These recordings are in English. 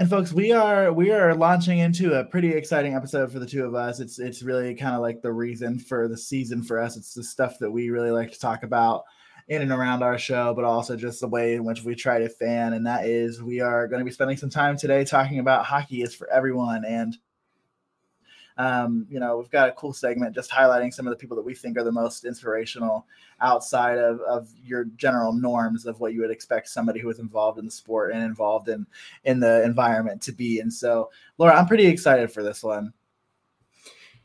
And folks, we are we are launching into a pretty exciting episode for the two of us. It's it's really kind of like the reason for the season for us. It's the stuff that we really like to talk about in and around our show, but also just the way in which we try to fan. And that is we are going to be spending some time today talking about hockey is for everyone and um, you know, we've got a cool segment just highlighting some of the people that we think are the most inspirational outside of, of your general norms of what you would expect somebody who is involved in the sport and involved in in the environment to be. And so, Laura, I'm pretty excited for this one.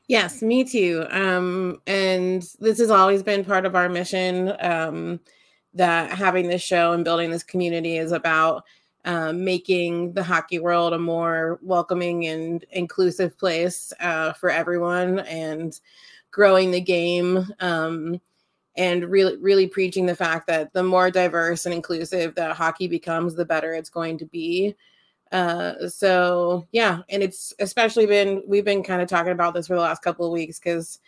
Yes, me too. Um, and this has always been part of our mission um, that having this show and building this community is about um, making the hockey world a more welcoming and inclusive place uh, for everyone and growing the game um, and really really preaching the fact that the more diverse and inclusive that hockey becomes the better it's going to be. Uh, so yeah and it's especially been we've been kind of talking about this for the last couple of weeks because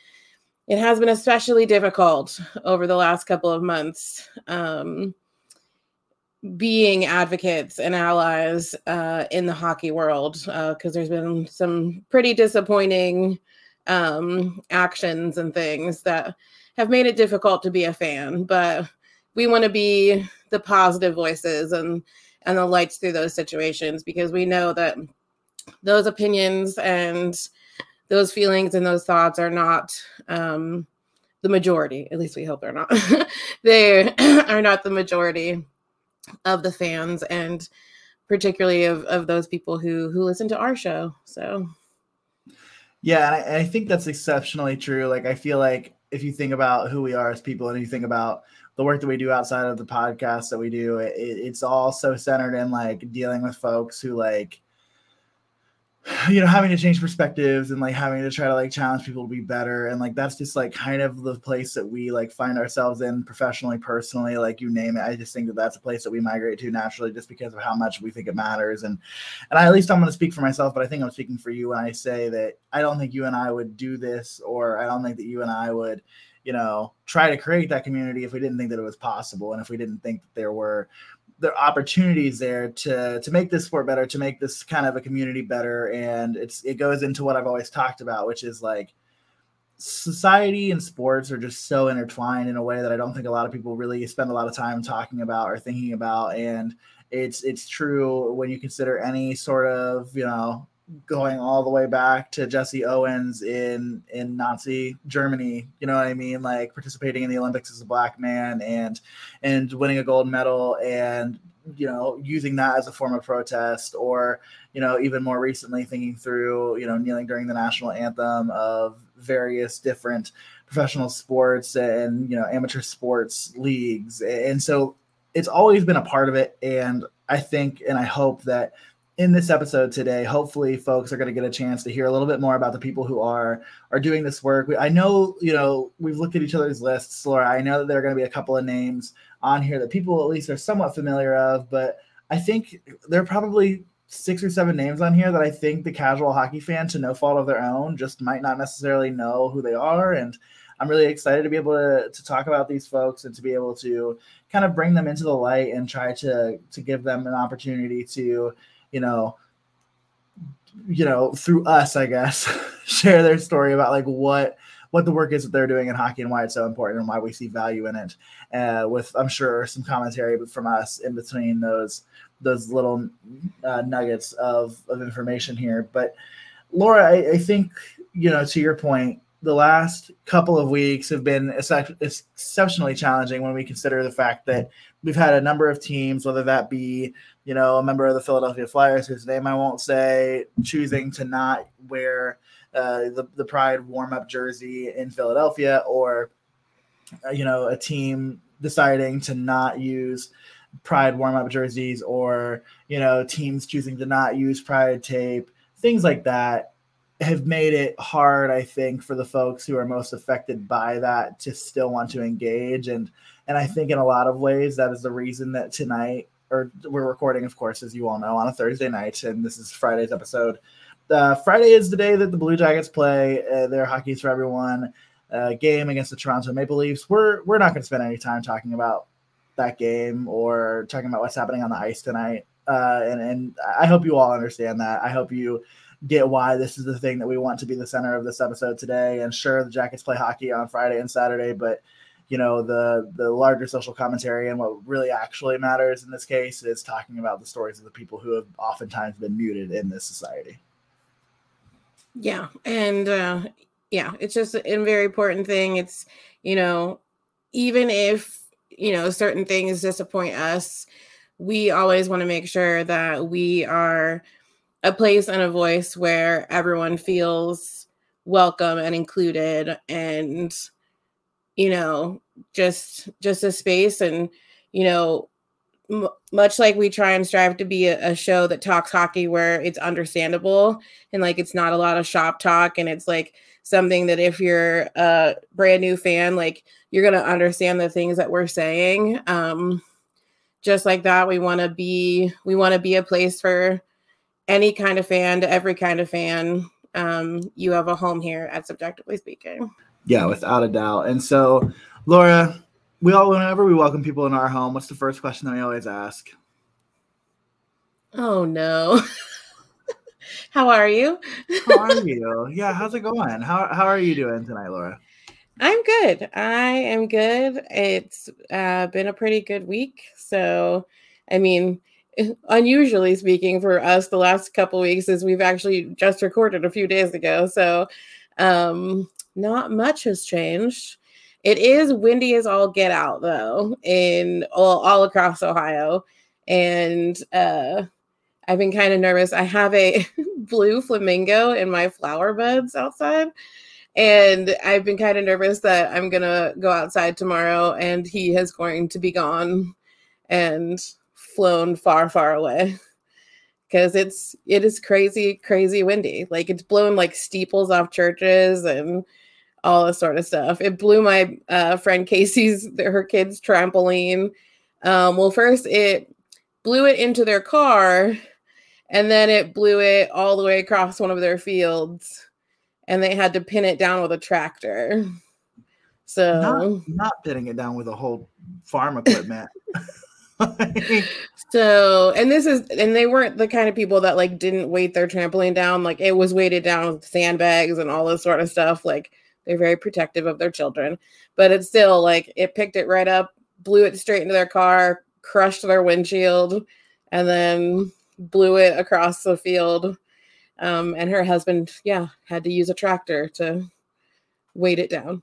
it has been especially difficult over the last couple of months um, being advocates and allies uh, in the hockey world because uh, there's been some pretty disappointing um, actions and things that have made it difficult to be a fan. But we want to be the positive voices and and the lights through those situations because we know that those opinions and those feelings and those thoughts are not um, the majority. At least we hope they're not. they are not the majority of the fans and particularly of, of those people who who listen to our show so. Yeah and I, and I think that's exceptionally true like i feel like if you think about who we are as people and you think about the work that we do outside of the podcast that we do it, it's all so centered in like dealing with folks who like you know having to change perspectives and like having to try to like challenge people to be better. And like that's just like kind of the place that we like find ourselves in professionally personally like you name it. I just think that that's a place that we migrate to naturally just because of how much we think it matters. And and I, at least i'm going to speak for myself but i think i'm speaking for you when i say that i don't think you and i would do this or i don't think that you and i would you know try to create that community if we didn't think that it was possible and if we didn't think that there were there are opportunities there to to make this sport better, to make this kind of a community better, and it's it goes into what I've always talked about, which is like society and sports are just so intertwined in a way that I don't think a lot of people really spend a lot of time talking about or thinking about, and it's it's true when you consider any sort of you know going all the way back to Jesse Owens in in Nazi Germany, you know what I mean? Like participating in the Olympics as a black man and and winning a gold medal and you know using that as a form of protest or you know even more recently thinking through you know kneeling during the national anthem of various different professional sports and you know amateur sports leagues and so it's always been a part of it and I think and I hope that in this episode today hopefully folks are going to get a chance to hear a little bit more about the people who are are doing this work. I know you know we've looked at each other's lists laura. I know that there are going to be a couple of names on here that people at least are somewhat familiar of but i think there are probably six or seven names on here that i think the casual hockey fan to no fault of their own just might not necessarily know who they are and i'm really excited to be able to, to talk about these folks and to be able to kind of bring them into the light and try to to give them an opportunity to you know, you know, through us, I guess, share their story about like what what the work is that they're doing in hockey and why it's so important and why we see value in it. Uh, with I'm sure some commentary from us in between those those little uh, nuggets of of information here. But Laura, I, I think you know to your point, the last couple of weeks have been exceptionally challenging when we consider the fact that we've had a number of teams, whether that be, you know, a member of the Philadelphia Flyers, whose name I won't say, choosing to not wear uh, the, the Pride warm up jersey in Philadelphia, or, uh, you know, a team deciding to not use Pride warm up jerseys, or, you know, teams choosing to not use Pride tape, things like that have made it hard, I think, for the folks who are most affected by that to still want to engage. And and I think in a lot of ways that is the reason that tonight, or we're recording, of course, as you all know, on a Thursday night, and this is Friday's episode. Uh, Friday is the day that the Blue Jackets play uh, their hockey's for everyone uh, game against the Toronto Maple Leafs. We're we're not going to spend any time talking about that game or talking about what's happening on the ice tonight. Uh, and and I hope you all understand that. I hope you get why this is the thing that we want to be the center of this episode today. And sure, the Jackets play hockey on Friday and Saturday, but you know the the larger social commentary and what really actually matters in this case is talking about the stories of the people who have oftentimes been muted in this society. Yeah, and uh, yeah, it's just a very important thing. It's you know even if you know certain things disappoint us we always want to make sure that we are a place and a voice where everyone feels welcome and included and you know just just a space and you know m- much like we try and strive to be a, a, show that talks hockey where it's understandable and like it's not a lot of shop talk and it's like something that if you're a brand new fan like you're going to understand the things that we're saying. Um just like that we want to be we want to be a place for any kind of fan to every kind of fan um, you have a home here at CBJectively speaking. Yeah without a doubt. And so laura we all whenever we welcome people in our home what's the first question that we always ask? Oh no. How are you? How are you? Yeah how's it going? How, how are you doing tonight laura? I'm good. I am good. It's uh, been a pretty good week. So, I mean, unusually speaking for us, the last couple weeks is we've actually just recorded a few days ago. So, um, not much has changed. It is windy as all get out though, in all, all across Ohio, and uh, I've been kind of nervous. I have a blue flamingo in my flower beds outside and I've been kind of nervous that I'm gonna go outside tomorrow and he is going to be gone and flown far, far away. Because it's it is crazy, crazy windy. Like it's blown like steeples off churches and all this sort of stuff. It blew my uh, friend Casey's her kids' trampoline. Um, well, first it blew it into their car, and then it blew it all the way across one of their fields and they had to pin it down with a tractor. So not, not pinning it down with a whole farm equipment. so and this is and they weren't the kind of people that like didn't weight their trampoline down. Like it was weighted down with sandbags and all this sort of stuff. Like they're very protective of their children. But it's still like it picked it right up blew it straight into their car crushed their windshield and then blew it across the field. Um, and her husband, yeah, had to use a tractor to weight it down.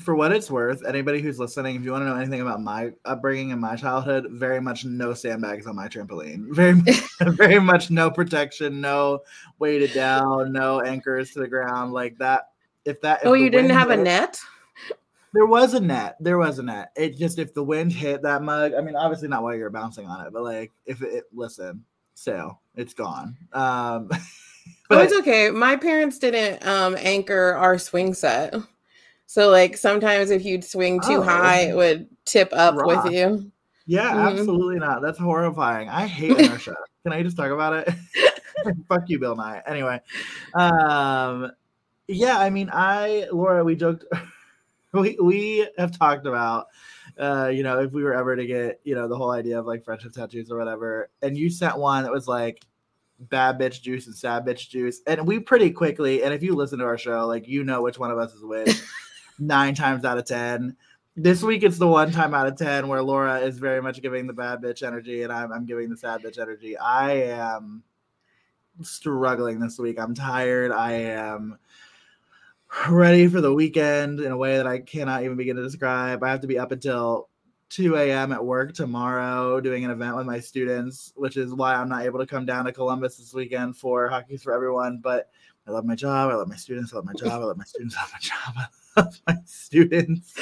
For what it's worth, anybody who's listening, if you want to know anything about my upbringing and my childhood, very much no sandbags on my trampoline. Very, very much no protection, no weighted down, no anchors to the ground like that. If that, if oh, you didn't have hit, a net. There was a net. There was a net. It just if the wind hit that mug. I mean, obviously not while you're bouncing on it, but like if it listen, sail it's gone. Um, but oh, it's okay. My parents didn't um, anchor our swing set. So like sometimes if you'd swing too oh, high, it would tip up rock. with you. Yeah, mm-hmm. absolutely not. That's horrifying. I hate inertia. Can I just talk about it? Fuck you, Bill Nye. Anyway, um, yeah, I mean, I Laura, we joked, we we have talked about uh, you know, if we were ever to get, you know, the whole idea of like friendship tattoos or whatever, and you sent one that was like bad bitch juice and sad bitch juice, and we pretty quickly, and if you listen to our show, like you know which one of us is which, nine times out of ten. This week it's the one time out of ten where Laura is very much giving the bad bitch energy, and I'm I'm giving the sad bitch energy. I am struggling this week. I'm tired. I am ready for the weekend in a way that I cannot even begin to describe. I have to be up until 2 a.m. at work tomorrow doing an event with my students, which is why I'm not able to come down to Columbus this weekend for Hockey's for Everyone. But I love my job. I love my students. I love my job. I love my students. I love my job. I love my students.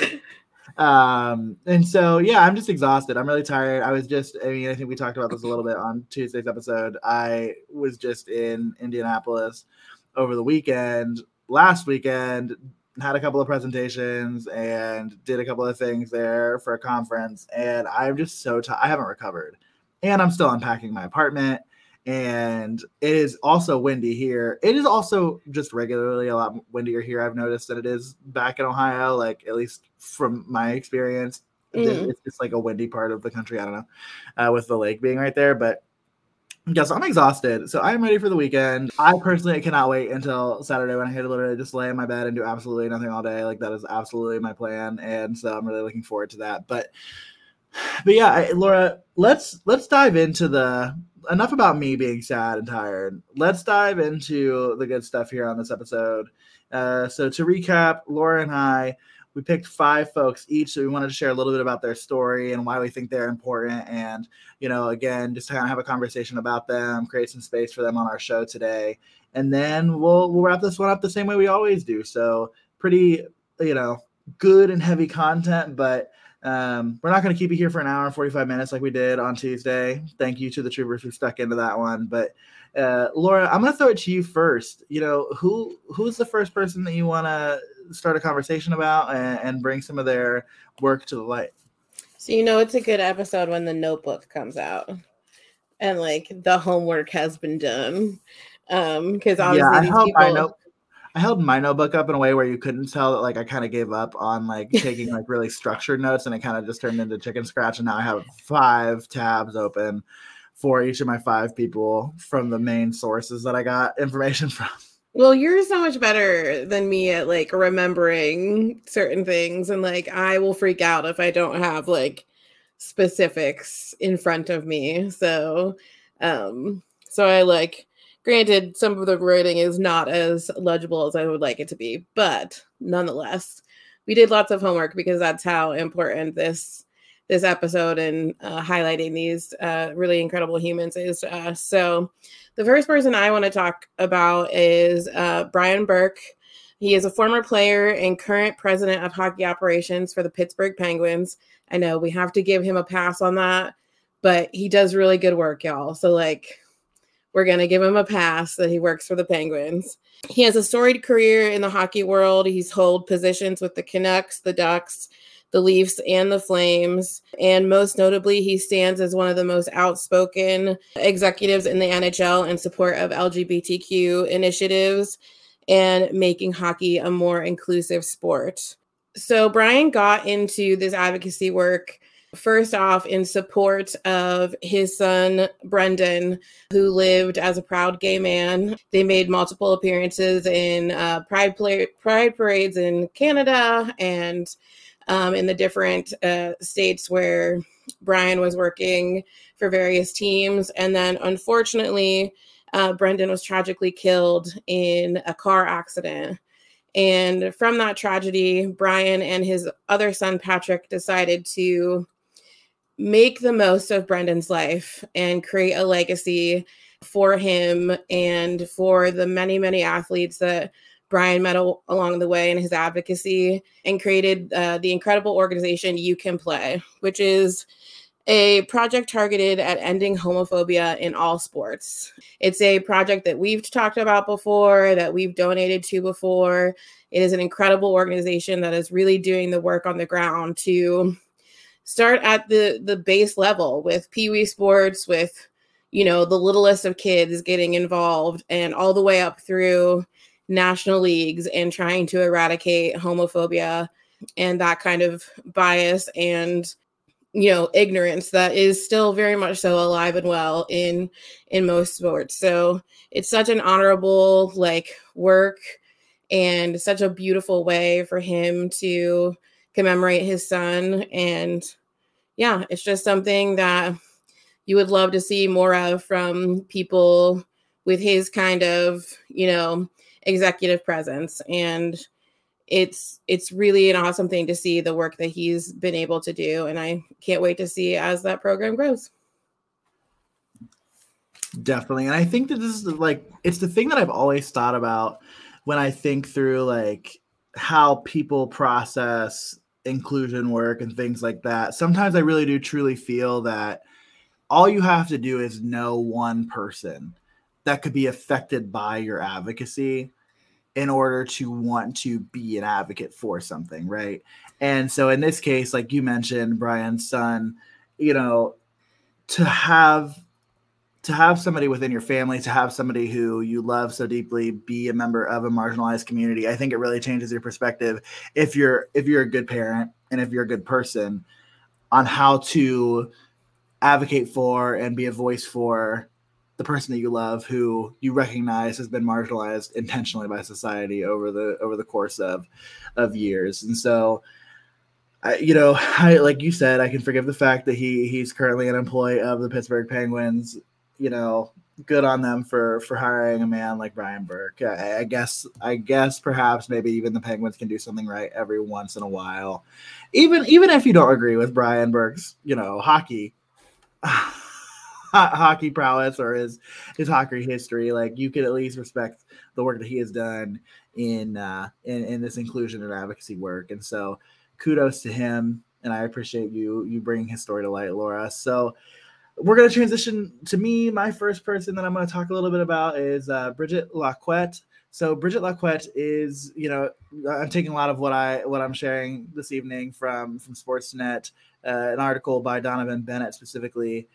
Um, and so, yeah, I'm just exhausted. I'm really tired. I was just, I mean, I think we talked about this a little bit on Tuesday's episode. I was just in Indianapolis over the weekend, last weekend, had a couple of presentations and did a couple of things there for a conference. And I'm just so tired. I haven't recovered. And I'm still unpacking my apartment. And it is also windy here. It is also just regularly a lot windier here. I've noticed that it is back in Ohio, like at least from my experience. Mm. It's, just like a windy part of the country. I don't know, uh, with the lake being right there. But Yes, I'm exhausted. So I'm ready for the weekend. I personally cannot wait until Saturday when I to literally just lay in my bed and do absolutely nothing all day. Like that is absolutely my plan. And so I'm really looking forward to that. But but yeah, I, Laura, let's let's dive into the enough about me being sad and tired. Let's dive into the good stuff here on this episode. Uh, so to recap, Laura and I we picked five folks each so we wanted to share a little bit about their story and why we think they're important and you know again just to kind of have a conversation about them create some space for them on our show today and then we'll we'll wrap this one up the same way we always do so pretty you know good and heavy content but um, we're not going to keep you here for an hour and 45 minutes like we did on Tuesday. Thank you to the troopers who stuck into that one. But uh, Laura, I'm going to throw it to you first. You know, who who's the first person that you want to start a conversation about and, and bring some of their work to the light. So you know it's a good episode when the notebook comes out and like the homework has been done. Um, because obviously yeah, I held, people... my note, I held my notebook up in a way where you couldn't tell that like I kind of gave up on like taking like really structured notes and it kind of just turned into chicken scratch and now I have five tabs open for each of my five people from the main sources that I got information from. Well, you're so much better than me at like remembering certain things and like I will freak out if I don't have like specifics in front of me. So um so I like granted some of the writing is not as legible as I would like it to be, but nonetheless, we did lots of homework because that's how important this this episode and uh, highlighting these uh, really incredible humans is to us. So the first person I want to talk about is uh, Brian Burke. He is a former player and current president of hockey operations for the Pittsburgh Penguins. I know we have to give him a pass on that, but he does really good work, y'all. So, like, we're going to give him a pass that he works for the Penguins. He has a storied career in the hockey world. He's held positions with the Canucks, the Ducks, the Leafs and the Flames. And most notably, he stands as one of the most outspoken executives in the NHL in support of LGBTQ initiatives and making hockey a more inclusive sport. So, Brian got into this advocacy work first off in support of his son Brendan, who lived as a proud gay man. They made multiple appearances in uh, pride play- pride parades in Canada and um, in the different uh, states where Brian was working for various teams. And then, unfortunately, uh, Brendan was tragically killed in a car accident. And from that tragedy, Brian and his other son, Patrick, decided to make the most of Brendan's life and create a legacy for him and for the many, many athletes that Brian met along the way in his advocacy and created uh, the incredible organization You Can Play, which is a project targeted at ending homophobia in all sports. It's a project that we've talked about before, that we've donated to before. It is an incredible organization that is really doing the work on the ground to start at the the base level with pee wee sports with you know the littlest of kids getting involved and all the way up through national leagues and trying to eradicate homophobia and that kind of bias and you know ignorance that is still very much so alive and well in in most sports. So it's such an honorable like work and such a beautiful way for him to commemorate his son. And yeah it's just something that you would love to see more of from people with his kind of you know executive presence. And it's it's really an awesome thing to see the work that he's been able to do. And i can't wait to see as that program grows. Definitely. And i think that this is like it's the thing that i've always thought about when i think through like how people process inclusion work and things like that. Sometimes i really do truly feel that all you have to do is know one person that could be affected by your advocacy in order to want to be an advocate for something, right? And so in this case, like you mentioned, Brian's son, you know, to have to have somebody within your family, to have somebody who you love so deeply be a member of a marginalized community, I think it really changes your perspective if you're if you're a good parent and if you're a good person on how to advocate for and be a voice for the person that you love who you recognize has been marginalized intentionally by society over the over the course of of years. And so I, you know I, like you said i can forgive the fact that he he's currently an employee of the pittsburgh penguins. You know good on them for for hiring a man like brian burke. I, I guess i guess perhaps maybe even the penguins can do something right every once in a while. Even even if you don't agree with brian burke's you know hockey hockey prowess or his his hockey history, like you could at least respect the work that he has done in uh, in, in this inclusion and advocacy work. And so, kudos to him, and I appreciate you you bringing his story to light, Laura. So. We're going to transition to me. My first person that I'm going to talk a little bit about is uh, Brigette Lacquette. So Brigette Lacquette is, you know, I'm taking a lot of what I what I'm sharing this evening from from Sportsnet, uh, an article by Donovan Bennett specifically,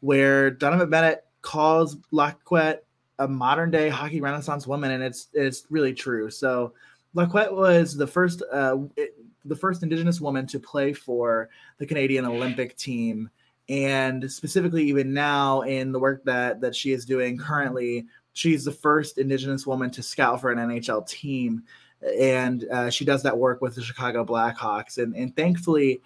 where Donovan Bennett calls Lacquette a modern day hockey renaissance woman, and it's it's really true. So Lacquette was the first uh, it, the first Indigenous woman to play for the Canadian Olympic team, and specifically even now in the work that that she is doing currently, she's the first Indigenous woman to scout for an NHL team, and uh, she does that work with the Chicago Blackhawks, and and thankfully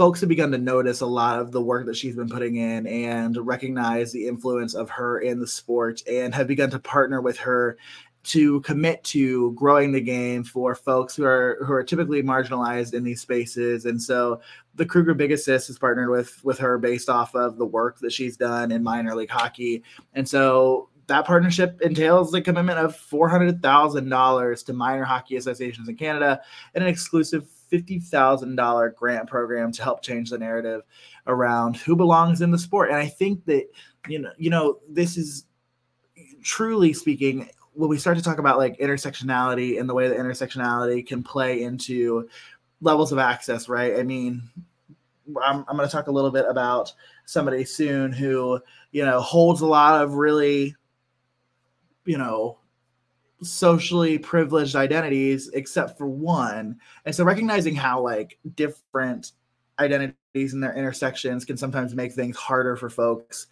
folks have begun to notice a lot of the work that she's been putting in and recognize the influence of her in the sport and have begun to partner with her to commit to growing the game for folks who are who are typically marginalized in these spaces. And so the kruger big assist has partnered with with her based off of the work that she's done in minor league hockey. And so that partnership entails the commitment of $400,000 to minor hockey associations in Canada and an exclusive $50,000 grant program to help change the narrative around who belongs in the sport. And I think that, you know, you know, this is truly speaking when we start to talk about like intersectionality and the way that intersectionality can play into levels of access, right? I mean, I'm, I'm going to talk a little bit about somebody soon who, you know, holds a lot of really, you know, socially privileged identities except for one. And so recognizing how like different identities and their intersections can sometimes make things harder for folks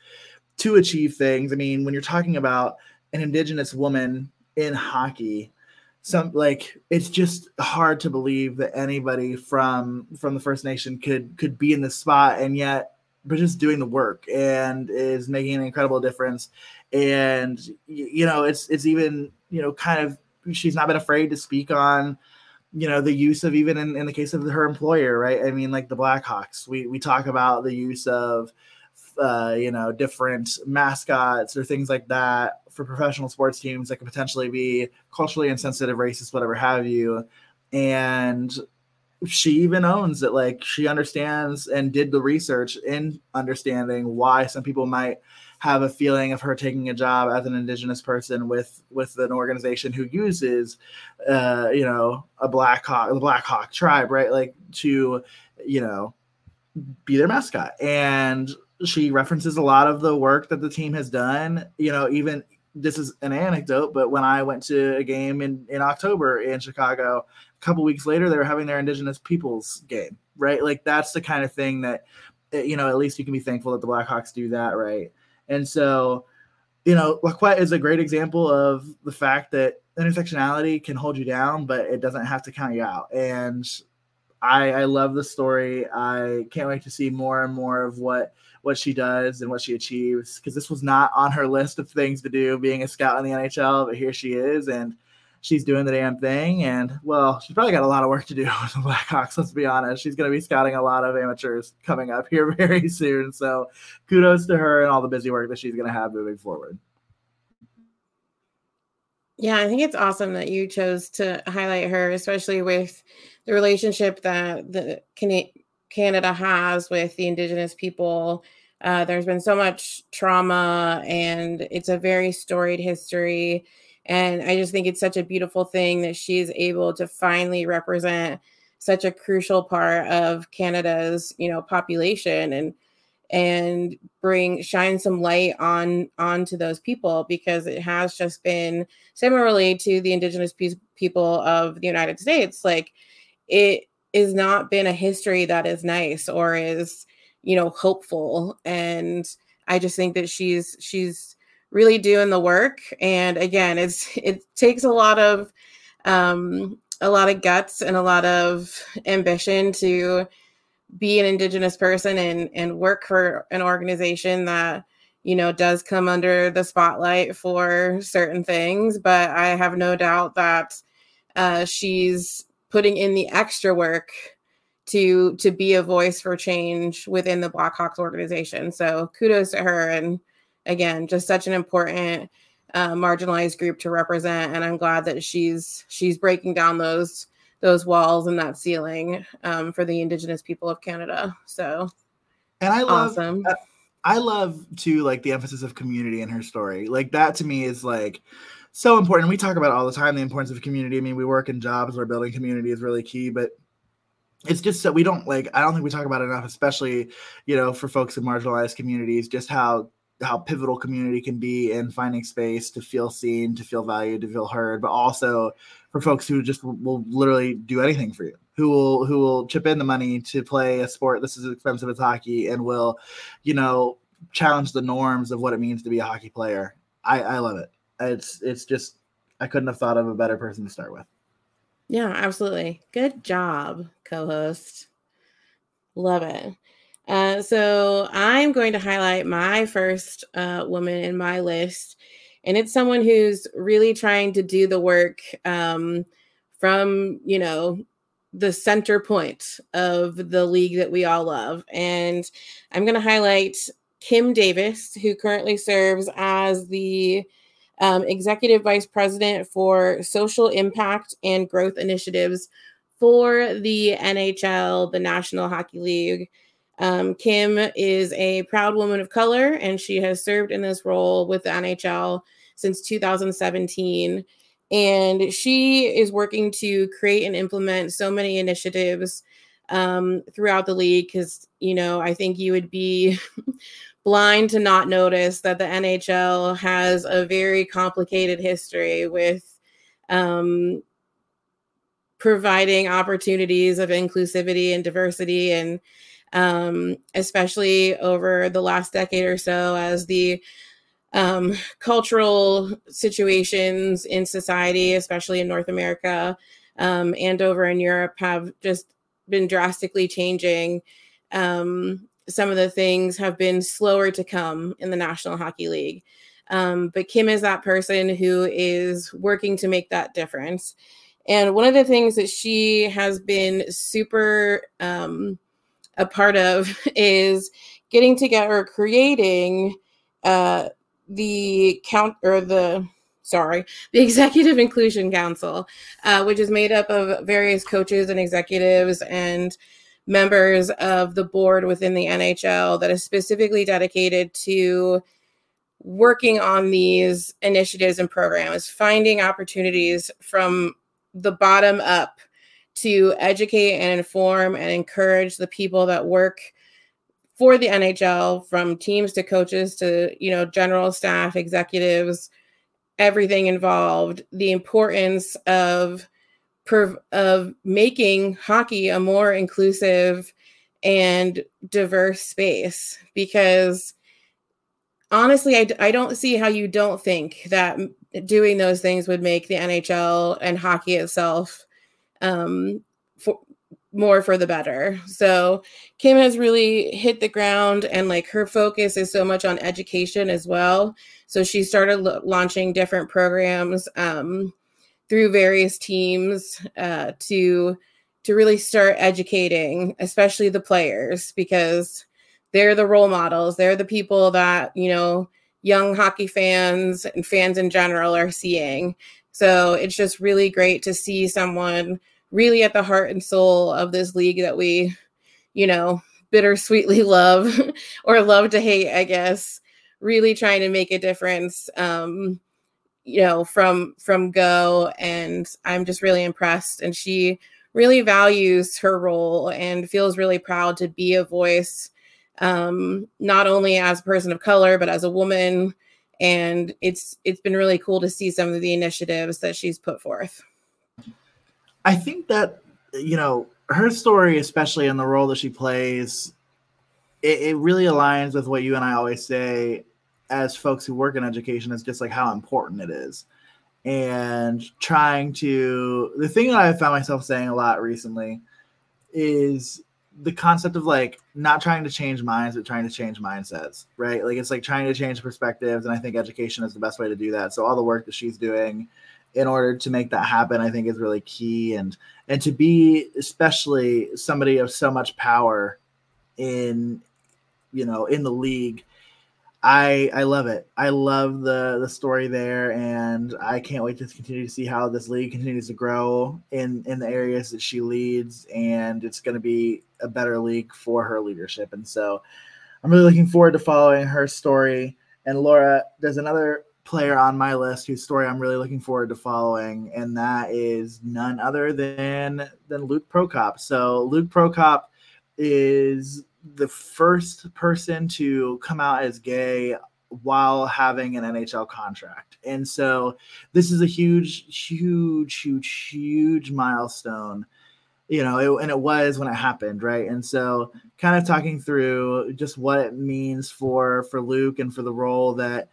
to achieve things. I mean, when you're talking about an indigenous woman in hockey, some like it's just hard to believe that anybody from from the First Nation could could be in this spot and yet but just doing the work and is making an incredible difference and you know it's it's even you know kind of she's not been afraid to speak on you know the use of even in, in the case of her employer right? I mean like the blackhawks we we talk about the use of uh, you know different mascots or things like that for professional sports teams that could potentially be culturally insensitive racist whatever have you. And she even owns that like she understands and did the research in understanding why some people might have a feeling of her taking a job as an indigenous person with with an organization who uses uh you know a black hawk the black hawk tribe right? Like to you know be their mascot. And she references a lot of the work that the team has done. You know even this is an anecdote but when i went to a game in in october in chicago a couple weeks later they were having their indigenous peoples game right? Like that's the kind of thing that eh, you know at least you can be thankful that the blackhawks do that right and so, you know, Lacquette is a great example of the fact that intersectionality can hold you down, but it doesn't have to count you out. And I, I love the story. I can't wait to see more and more of what what she does and what she achieves because this was not on her list of things to do being a scout in the NHL, but here she is and she's doing the damn thing. And well, she's probably got a lot of work to do with the Blackhawks. Let's be honest. She's going to be scouting a lot of amateurs coming up here very soon. So kudos to her and all the busy work that she's going to have moving forward. Yeah, I think it's awesome that you chose to highlight her, especially with the relationship that the Canada has with the Indigenous people Uh, there's been so much trauma, and it's a very storied history. And I just think it's such a beautiful thing that she's able to finally represent such a crucial part of Canada's, you know, population and and bring shine some light on onto those people because it has just been similarly to the indigenous pe- people of the United States like it is not been a history that is nice or is you know hopeful. And I just think that she's she's really doing the work and again it's it takes a lot of um a lot of guts and a lot of ambition to be an indigenous person and and work for an organization that you know does come under the spotlight for certain things but i have no doubt that uh, she's putting in the extra work to to be a voice for change within the blackhawks organization. So kudos to her and again just such an important uh, marginalized group to represent and i'm glad that she's she's breaking down those those walls and that ceiling um, for the indigenous people of Canada. So, and I love, awesome. I love too, like the emphasis of community in her story. Like that to me is like so important. We talk about all the time the importance of community. I mean, we work in jobs where building community is really key, but it's just that we don't like. I don't think we talk about it enough, especially you know for folks in marginalized communities, just how how pivotal community can be in finding space to feel seen, to feel valued, to feel heard, but also for folks who just will literally do anything for you, who will who will chip in the money to play a sport this is expensive as hockey, and will, you know, challenge the norms of what it means to be a hockey player. I, I love it. It's it's just I couldn't have thought of a better person to start with. Yeah, absolutely. Good job, co-host. Love it. Uh, so I'm going to highlight my first uh, woman in my list, and it's someone who's really trying to do the work um, from you know the center point of the league that we all love. And I'm going to highlight Kim Davis, who currently serves as the um, executive vice president for social impact and growth initiatives for the NHL, the National Hockey League. Um, Kim is a proud woman of color, and she has served in this role with the NHL since 2017. And she is working to create and implement so many initiatives um, throughout the league because, you know, I think you would be blind to not notice that the NHL has a very complicated history with um, providing opportunities of inclusivity and diversity and um, especially over the last decade or so as the um, cultural situations in society, especially in North America um, and over in Europe, have just been drastically changing. Um, some of the things have been slower to come in the National Hockey League. Um, but Kim is that person who is working to make that difference. And one of the things that she has been super um, a part of is getting together, creating uh, the count or the sorry, the Executive Inclusion Council, uh, which is made up of various coaches and executives and members of the board within the NHL that is specifically dedicated to working on these initiatives and programs, finding opportunities from the bottom up to educate and inform and encourage the people that work for the NHL from teams to coaches to you know general staff executives everything involved the importance of of making hockey a more inclusive and diverse space because honestly I, I don't see how you don't think that doing those things would make the NHL and hockey itself um, for more for the better. So Kim has really hit the ground and like her focus is so much on education as well. So she started launching different programs um, through various teams uh, to to really start educating, especially the players, because they're the role models. They're the people that you know young hockey fans and fans in general are seeing. So it's just really great to see someone really at the heart and soul of this league that we, you know, bittersweetly love or love to hate, I guess, really trying to make a difference. Um, you know, from from go, and I'm just really impressed. And she really values her role and feels really proud to be a voice, um, not only as a person of color but as a woman. And it's it's been really cool to see some of the initiatives that she's put forth. I think that you know her story, especially in the role that she plays, it, it really aligns with what you and I always say as folks who work in education is just like how important it is and trying to the thing that i found myself saying a lot recently is the concept of like not trying to change minds but trying to change mindsets right? Like it's like trying to change perspectives and i think education is the best way to do that. So all the work that she's doing in order to make that happen i think is really key. And and to be especially somebody of so much power in you know in the league I I love it. I love the the story there, and I can't wait to continue to see how this league continues to grow in in the areas that she leads, and it's going to be a better league for her leadership. And so, I'm really looking forward to following her story. And Laura, there's another player on my list whose story I'm really looking forward to following, and that is none other than than Luke Prokop. So Luke Prokop is the first person to come out as gay while having an NHL contract. And so this is a huge, huge, huge, huge milestone. You know, it, and it was when it happened, right? And so, kind of talking through just what it means for for Luke and for the role that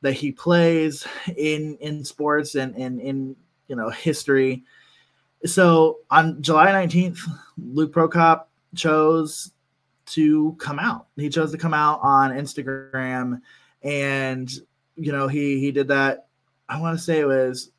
that he plays in in sports and in in you know history. So on July 19th, Luke Prokop chose to come out. He chose to come out on Instagram, and you know he he did that. I want to say it was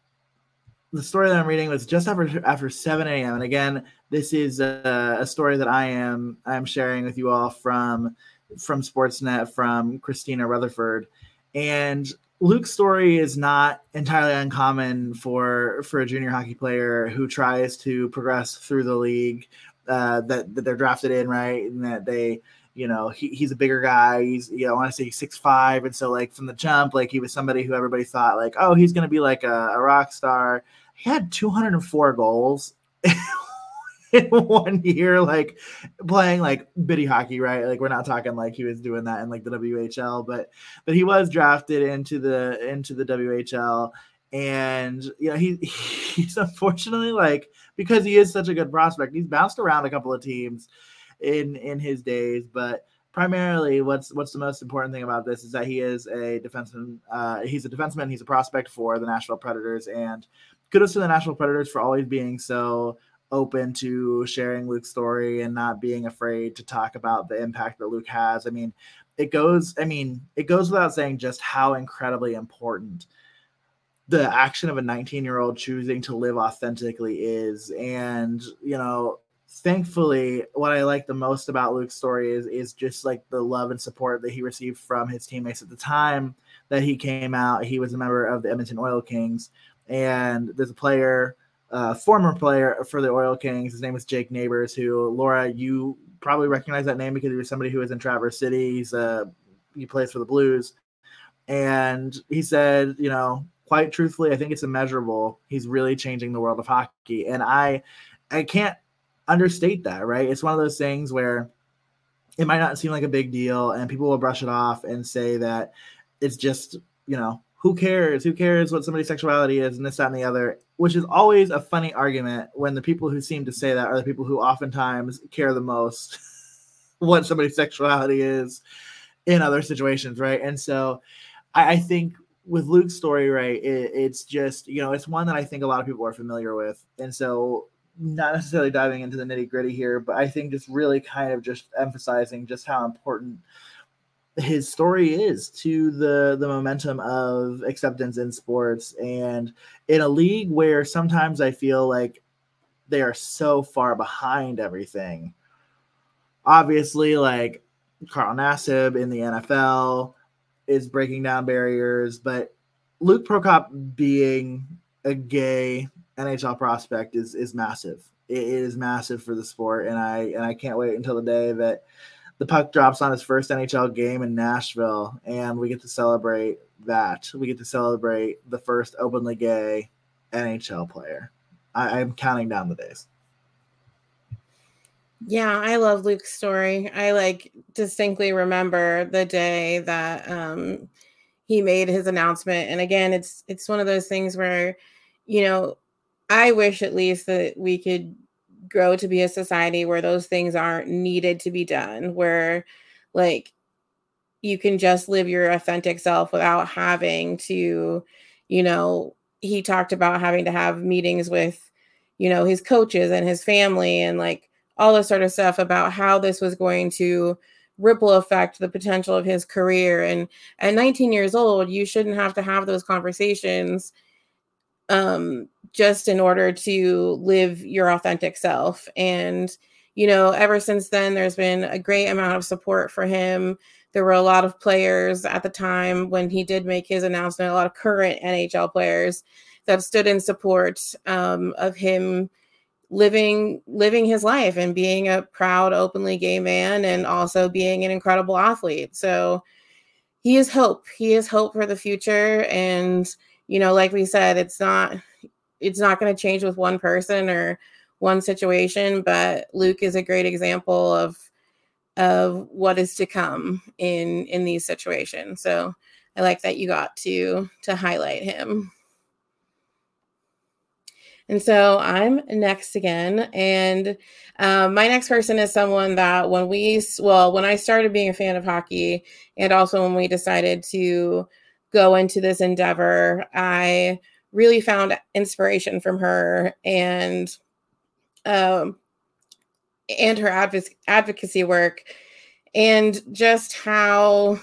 the story that I'm reading was just after after 7 a.m. And again, this is a, a story that I am I'm sharing with you all from from Sportsnet from Kristina Rutherford, and Luke's story is not entirely uncommon for for a junior hockey player who tries to progress through the league uh, that, that they're drafted in, right? And that they, you know, he, he's a bigger guy. He's, you know, I want to say he's six five, and so like from the jump, like he was somebody who everybody thought like, oh, he's going to be like a, a rock star. He had 204 goals in one year, like playing like bitty hockey, right? Like we're not talking like he was doing that in like the WHL, but but he was drafted into the into the WHL and you know he he's unfortunately like because he is such a good prospect. He's bounced around a couple of teams in in his days but primarily what's what's the most important thing about this is that he is a defenseman uh, he's a defenseman he's a prospect for the nashville predators and kudos to the nashville predators for always being so open to sharing luke's story and not being afraid to talk about the impact that luke has. I mean it goes i mean it goes without saying just how incredibly important the action of a 19 year old choosing to live authentically is. And you know thankfully what i like the most about luke's story is is just like the love and support that he received from his teammates at the time that he came out. He was a member of the edmonton oil kings. And there's a player uh, former player for the oil kings. His name is Jake Neighbours who laura you probably recognize that name because he was somebody who was in traverse city. He's uh he plays for the blues. And he said you know quite truthfully, I think it's immeasurable. He's really changing the world of hockey, and I, I can't understate that. Right? It's one of those things where it might not seem like a big deal, and people will brush it off and say that it's just you know who cares? Who cares what somebody's sexuality is and this, that, and the other, which is always a funny argument when the people who seem to say that are the people who oftentimes care the most what somebody's sexuality is in other situations, right? And so I, I think with Luke's story, right, it, it's just you know it's one that I think a lot of people are familiar with, and so not necessarily diving into the nitty gritty here, but I think just really kind of just emphasizing just how important his story is to the the momentum of acceptance in sports and in a league where sometimes I feel like they are so far behind everything. Obviously, like Carl Nassib in the NFL, is breaking down barriers, but Luke Prokop being a gay NHL prospect is is massive. It is massive for the sport, and I and I can't wait until the day that the puck drops on his first NHL game in Nashville, and we get to celebrate that. We get to celebrate the first openly gay NHL player. I, I'm counting down the days. Yeah, I love Luke's story. I like distinctly remember the day that um he made his announcement. And again, it's it's one of those things where, you know, I wish at least that we could grow to be a society where those things aren't needed to be done, where like you can just live your authentic self without having to, you know, he talked about having to have meetings with, you know, his coaches and his family and like all this sort of stuff about how this was going to ripple affect the potential of his career. And at 19 years old, you shouldn't have to have those conversations um, just in order to live your authentic self. And, you know, ever since then, there's been a great amount of support for him. There were a lot of players at the time when he did make his announcement, a lot of current NHL players that stood in support um, of him living living his life and being a proud openly gay man and also being an incredible athlete. So he is hope. He is hope for the future. And you know like we said it's not it's not going to change with one person or one situation but luke is a great example of of what is to come in in these situations. So i like that you got to to highlight him and so I'm next again. And um, my next person is someone that when we, well, when I started being a fan of hockey, and also when we decided to go into this endeavor, I really found inspiration from her and um, and her adv- advocacy work, and just how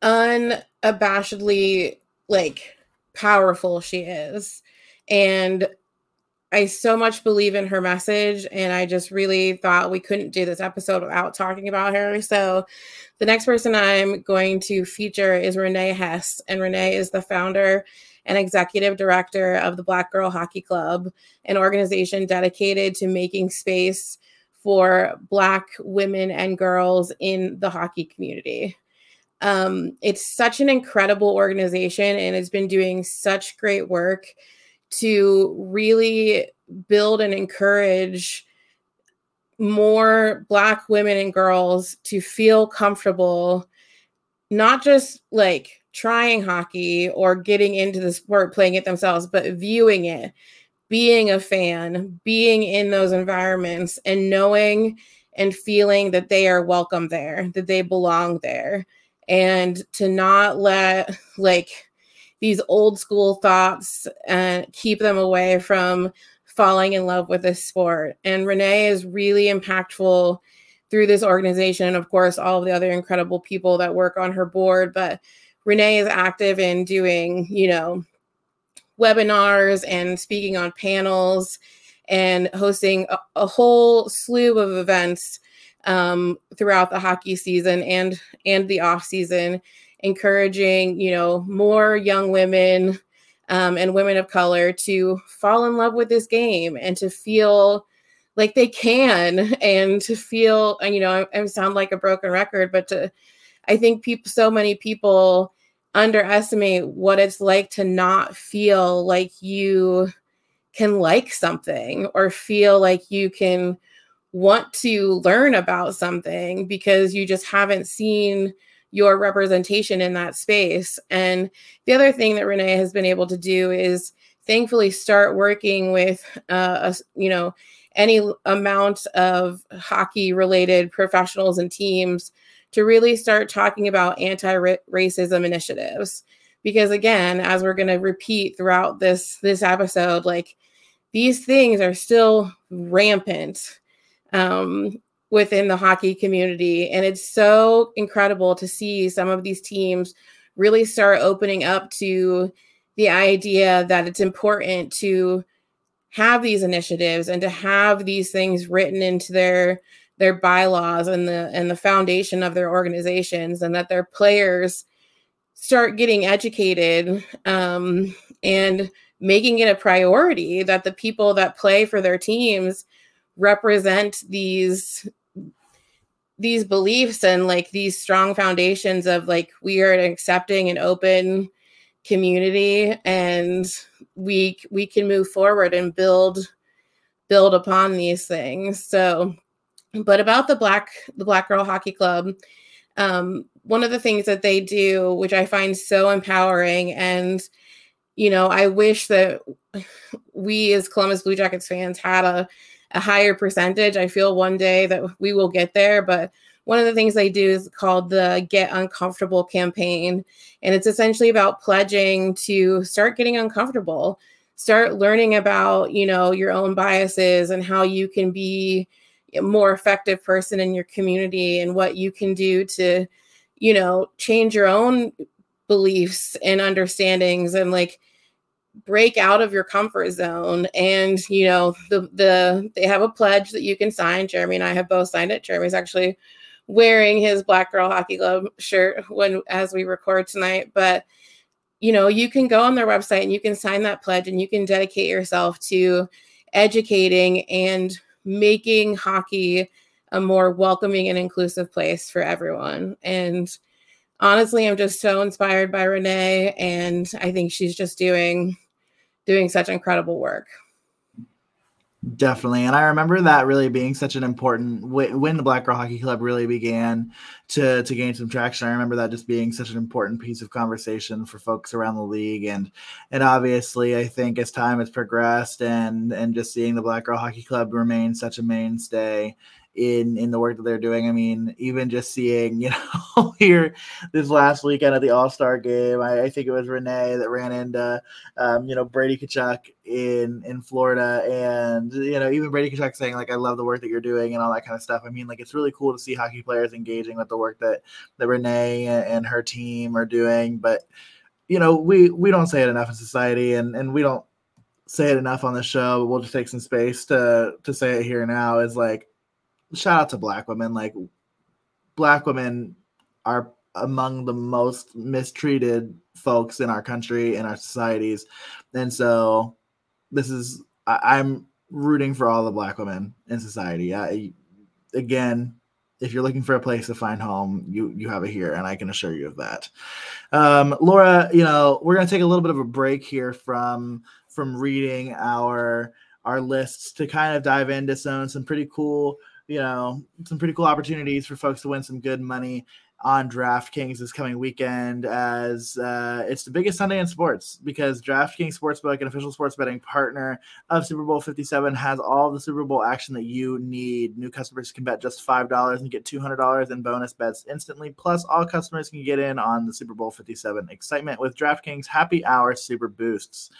unabashedly like powerful she is and I so much believe in her message, and I just really thought we couldn't do this episode without talking about her. So, the next person I'm going to feature is Renee Hess, and Renee is the founder and executive director of the Black Girl Hockey Club, an organization dedicated to making space for Black women and girls in the hockey community. Um, it's such an incredible organization, and it's been doing such great work to really build and encourage more black women and girls to feel comfortable not just like trying hockey or getting into the sport playing it themselves but viewing it being a fan being in those environments and knowing and feeling that they are welcome there that they belong there and to not let like these old school thoughts and keep them away from falling in love with this sport. And Renee is really impactful through this organization. And of course, all of the other incredible people that work on her board. But Renee is active in doing, you know, webinars and speaking on panels and hosting a, a whole slew of events um, throughout the hockey season and and the off season encouraging, you know, more young women um, and women of color to fall in love with this game and to feel like they can and to feel, and you know, I, I sound like a broken record, but to, I think people, so many people underestimate what it's like to not feel like you can like something or feel like you can want to learn about something because you just haven't seen your representation in that space. And the other thing that Renee has been able to do is thankfully start working with uh, a, you know any amount of hockey related professionals and teams to really start talking about anti-racism initiatives because again as we're going to repeat throughout this this episode like these things are still rampant um, within the hockey community. And it's so incredible to see some of these teams really start opening up to the idea that it's important to have these initiatives and to have these things written into their their bylaws and the and the foundation of their organizations and that their players start getting educated um, and making it a priority that the people that play for their teams represent these these beliefs and like these strong foundations of like we are an accepting and open community and we we can move forward and build build upon these things. So but about the black the black girl hockey club um, one of the things that they do which i find so empowering and you know i wish that we as columbus blue jackets fans had a, a higher percentage i feel one day that we will get there but one of the things they do is called the Get Uncomfortable campaign. And it's essentially about pledging to start getting uncomfortable, start learning about, you know, your own biases and how you can be a more effective person in your community and what you can do to, you know, change your own beliefs and understandings and like break out of your comfort zone and you know the the they have a pledge that you can sign jeremy and i have both signed it jeremy's actually wearing his Black Girl Hockey Club shirt when as we record tonight. But you know, you can go on their website and you can sign that pledge and you can dedicate yourself to educating and making hockey a more welcoming and inclusive place for everyone. And honestly, I'm just so inspired by Renee and I think she's just doing doing such incredible work. Definitely. And I remember that really being such an important when the Black Girl Hockey Club really began to to gain some traction. I remember that just being such an important piece of conversation for folks around the league and and obviously I think as time has progressed and and just seeing the Black Girl Hockey Club remain such a mainstay in in the work that they're doing. I mean, even just seeing, you know, here this last weekend at the All Star game, I, I, think it was Renee that ran into, um, you know, Brady Tkachuk in in Florida, and you know, even Brady Tkachuk saying like, "I love the work that you're doing" and all that kind of stuff. I mean, like, it's really cool to see hockey players engaging with the work that that Renee and, and her team are doing, but. You know, we we don't say it enough in society, and and we don't say it enough on the show, but we'll just take some space to to say it here now. Is like shout out to black women. Like black women are among the most mistreated folks in our country and our societies. And so this is I, am rooting for all the black women in society. I, again, if you're looking for a place to find home, you you have it here, and I can assure you of that. Um, Laura, you know we're gonna take a little bit of a break here from from reading our our lists to kind of dive into some some pretty cool you know, some pretty cool opportunities for folks to win some good money on DraftKings this coming weekend as uh, it's the biggest Sunday in sports because DraftKings Sportsbook, an official sports betting partner of Super Bowl 57, has all the Super Bowl action that you need. New customers can bet just $5 and get $200 in bonus bets instantly. Plus, all customers can get in on the Super Bowl 57 excitement with DraftKings Happy Hour Super Boosts.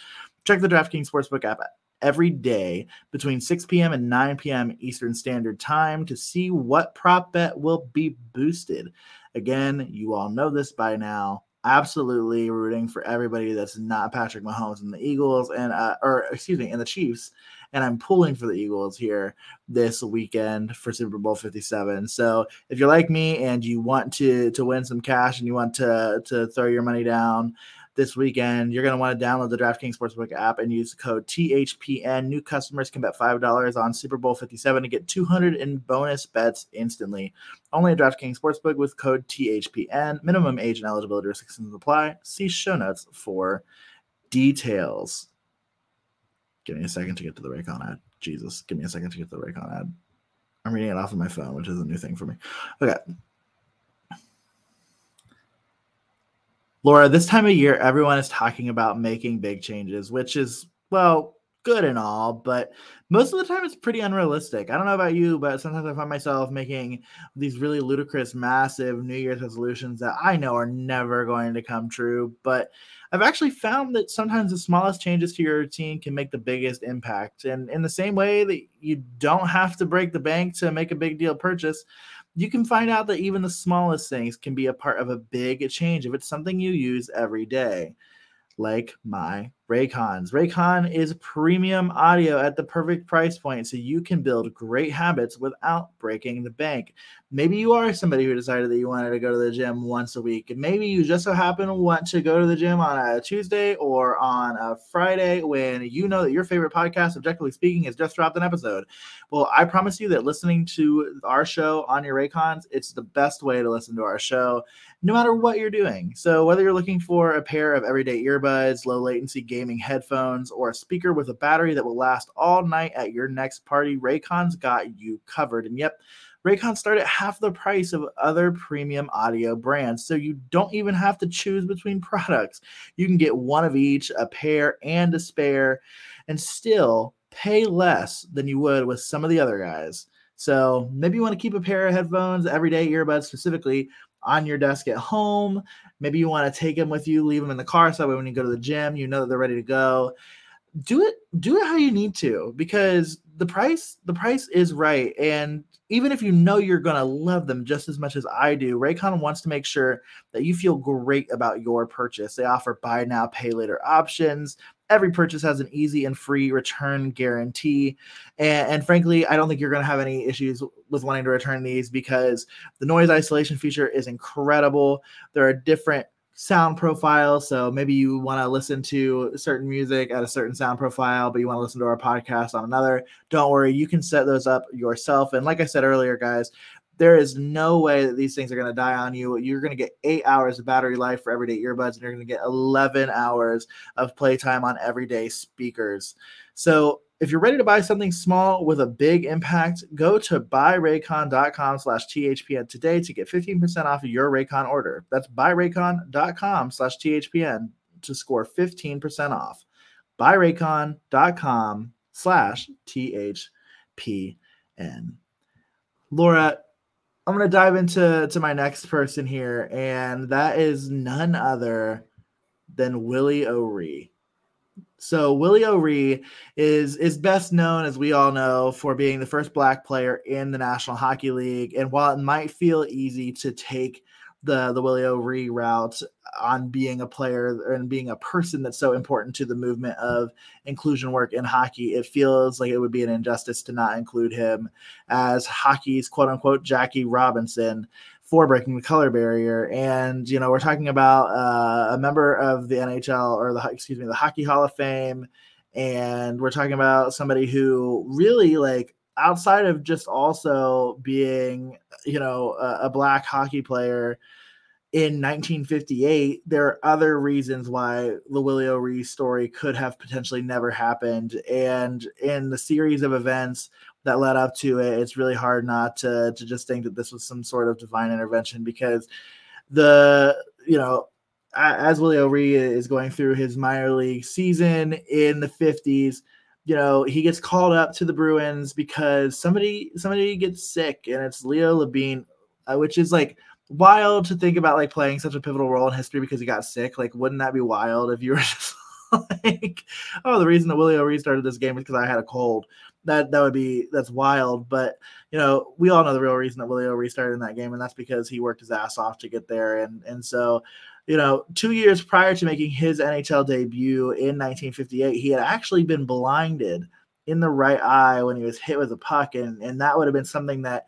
Check the DraftKings Sportsbook app every day between 6 p.m. and 9 p.m. Eastern Standard Time to see what prop bet will be boosted. Again, you all know this by now. Absolutely rooting for everybody that's not Patrick Mahomes and the Eagles and uh, or excuse me, and the Chiefs. And I'm pulling for the Eagles here this weekend for Super Bowl 57. So if you're like me and you want to to win some cash and you want to to throw your money down this weekend, you're going to want to download the DraftKings Sportsbook app and use the code THPN. New customers can bet $5 on Super Bowl 57 to get 200 in bonus bets instantly. Only at DraftKings Sportsbook with code THPN. Minimum age and eligibility restrictions apply. See show notes for details. Give me a second to get to the Raycon ad. Jesus, give me a second to get to the Raycon ad. I'm reading it off of my phone, which is a new thing for me. Okay. Laura, this time of year, everyone is talking about making big changes, which is, well, good and all, but most of the time it's pretty unrealistic. I don't know about you, but sometimes I find myself making these really ludicrous, massive New Year's resolutions that I know are never going to come true. But I've actually found that sometimes the smallest changes to your routine can make the biggest impact. And in the same way that you don't have to break the bank to make a big deal purchase, you can find out that even the smallest things can be a part of a big change if it's something you use every day. Like my Raycons. Raycon is premium audio at the perfect price point so you can build great habits without breaking the bank. Maybe you are somebody who decided that you wanted to go to the gym once a week, and maybe you just so happen want to go to the gym on a Tuesday or on a Friday when you know that your favorite podcast, CBJectively Speaking, has just dropped an episode. Well, I promise you that listening to our show on your Raycons, it's the best way to listen to our show, no matter what you're doing. So whether you're looking for a pair of everyday earbuds, low latency gaming headphones, or a speaker with a battery that will last all night at your next party, Raycon's got you covered. And yep, Raycon start at half the price of other premium audio brands, so you don't even have to choose between products. You can get one of each, a pair and a spare, and still pay less than you would with some of the other guys. So maybe you want to keep a pair of headphones, everyday earbuds specifically, on your desk at home. Maybe you want to take them with you, leave them in the car so that way when you go to the gym, you know that they're ready to go. Do it, do it how you need to because the price, the price is right. And even if you know you're gonna love them just as much as I do, Raycon wants to make sure that you feel great about your purchase. They offer buy now, pay later options. Every purchase has an easy and free return guarantee. And, and frankly, I don't think you're going to have any issues with wanting to return these because the noise isolation feature is incredible. There are different sound profiles. So maybe you want to listen to certain music at a certain sound profile, but you want to listen to our podcast on another. Don't worry, you can set those up yourself. And like I said earlier, guys, there is no way that these things are going to die on you. You're going to get eight hours of battery life for everyday earbuds, and you're going to get 11 hours of playtime on everyday speakers. So if you're ready to buy something small with a big impact, go to buyraycon.com slash THPN today to get 15% off of your Raycon order. That's buyraycon.com slash THPN to score 15% off. Buyraycon.com slash THPN. Laura, I'm gonna dive into to my next person here, and that is none other than Willie O'Ree. So Willie O'Ree is is best known, as we all know, for being the first black player in the National Hockey League. And while it might feel easy to take the the Willie O'Ree route on being a player and being a person that's so important to the movement of inclusion work in hockey, it feels like it would be an injustice to not include him as hockey's quote unquote Jackie Robinson for breaking the color barrier. And you know, we're talking about uh, a member of the NHL or the excuse me, the Hockey Hall of Fame, and we're talking about somebody who really like outside of just also being you know a, a black hockey player in 1958, there are other reasons why the Willie O'Ree story could have potentially never happened. And in the series of events that led up to it, it's really hard not to, to just think that this was some sort of divine intervention because the, you know, as Willie O'Ree is going through his minor league season in the 50s, you know, he gets called up to the Bruins because somebody somebody gets sick and it's Leo Labine, uh, which is like wild to think about like playing such a pivotal role in history because he got sick. Like, wouldn't that be wild if you were just like, oh, the reason that Willie O'Ree started this game is because I had a cold. That that would be that's wild. But you know, we all know the real reason that Willie O'Ree started in that game, and that's because he worked his ass off to get there. And and so, you know, two years prior to making his NHL debut in 1958, he had actually been blinded in the right eye when he was hit with a puck, and and that would have been something that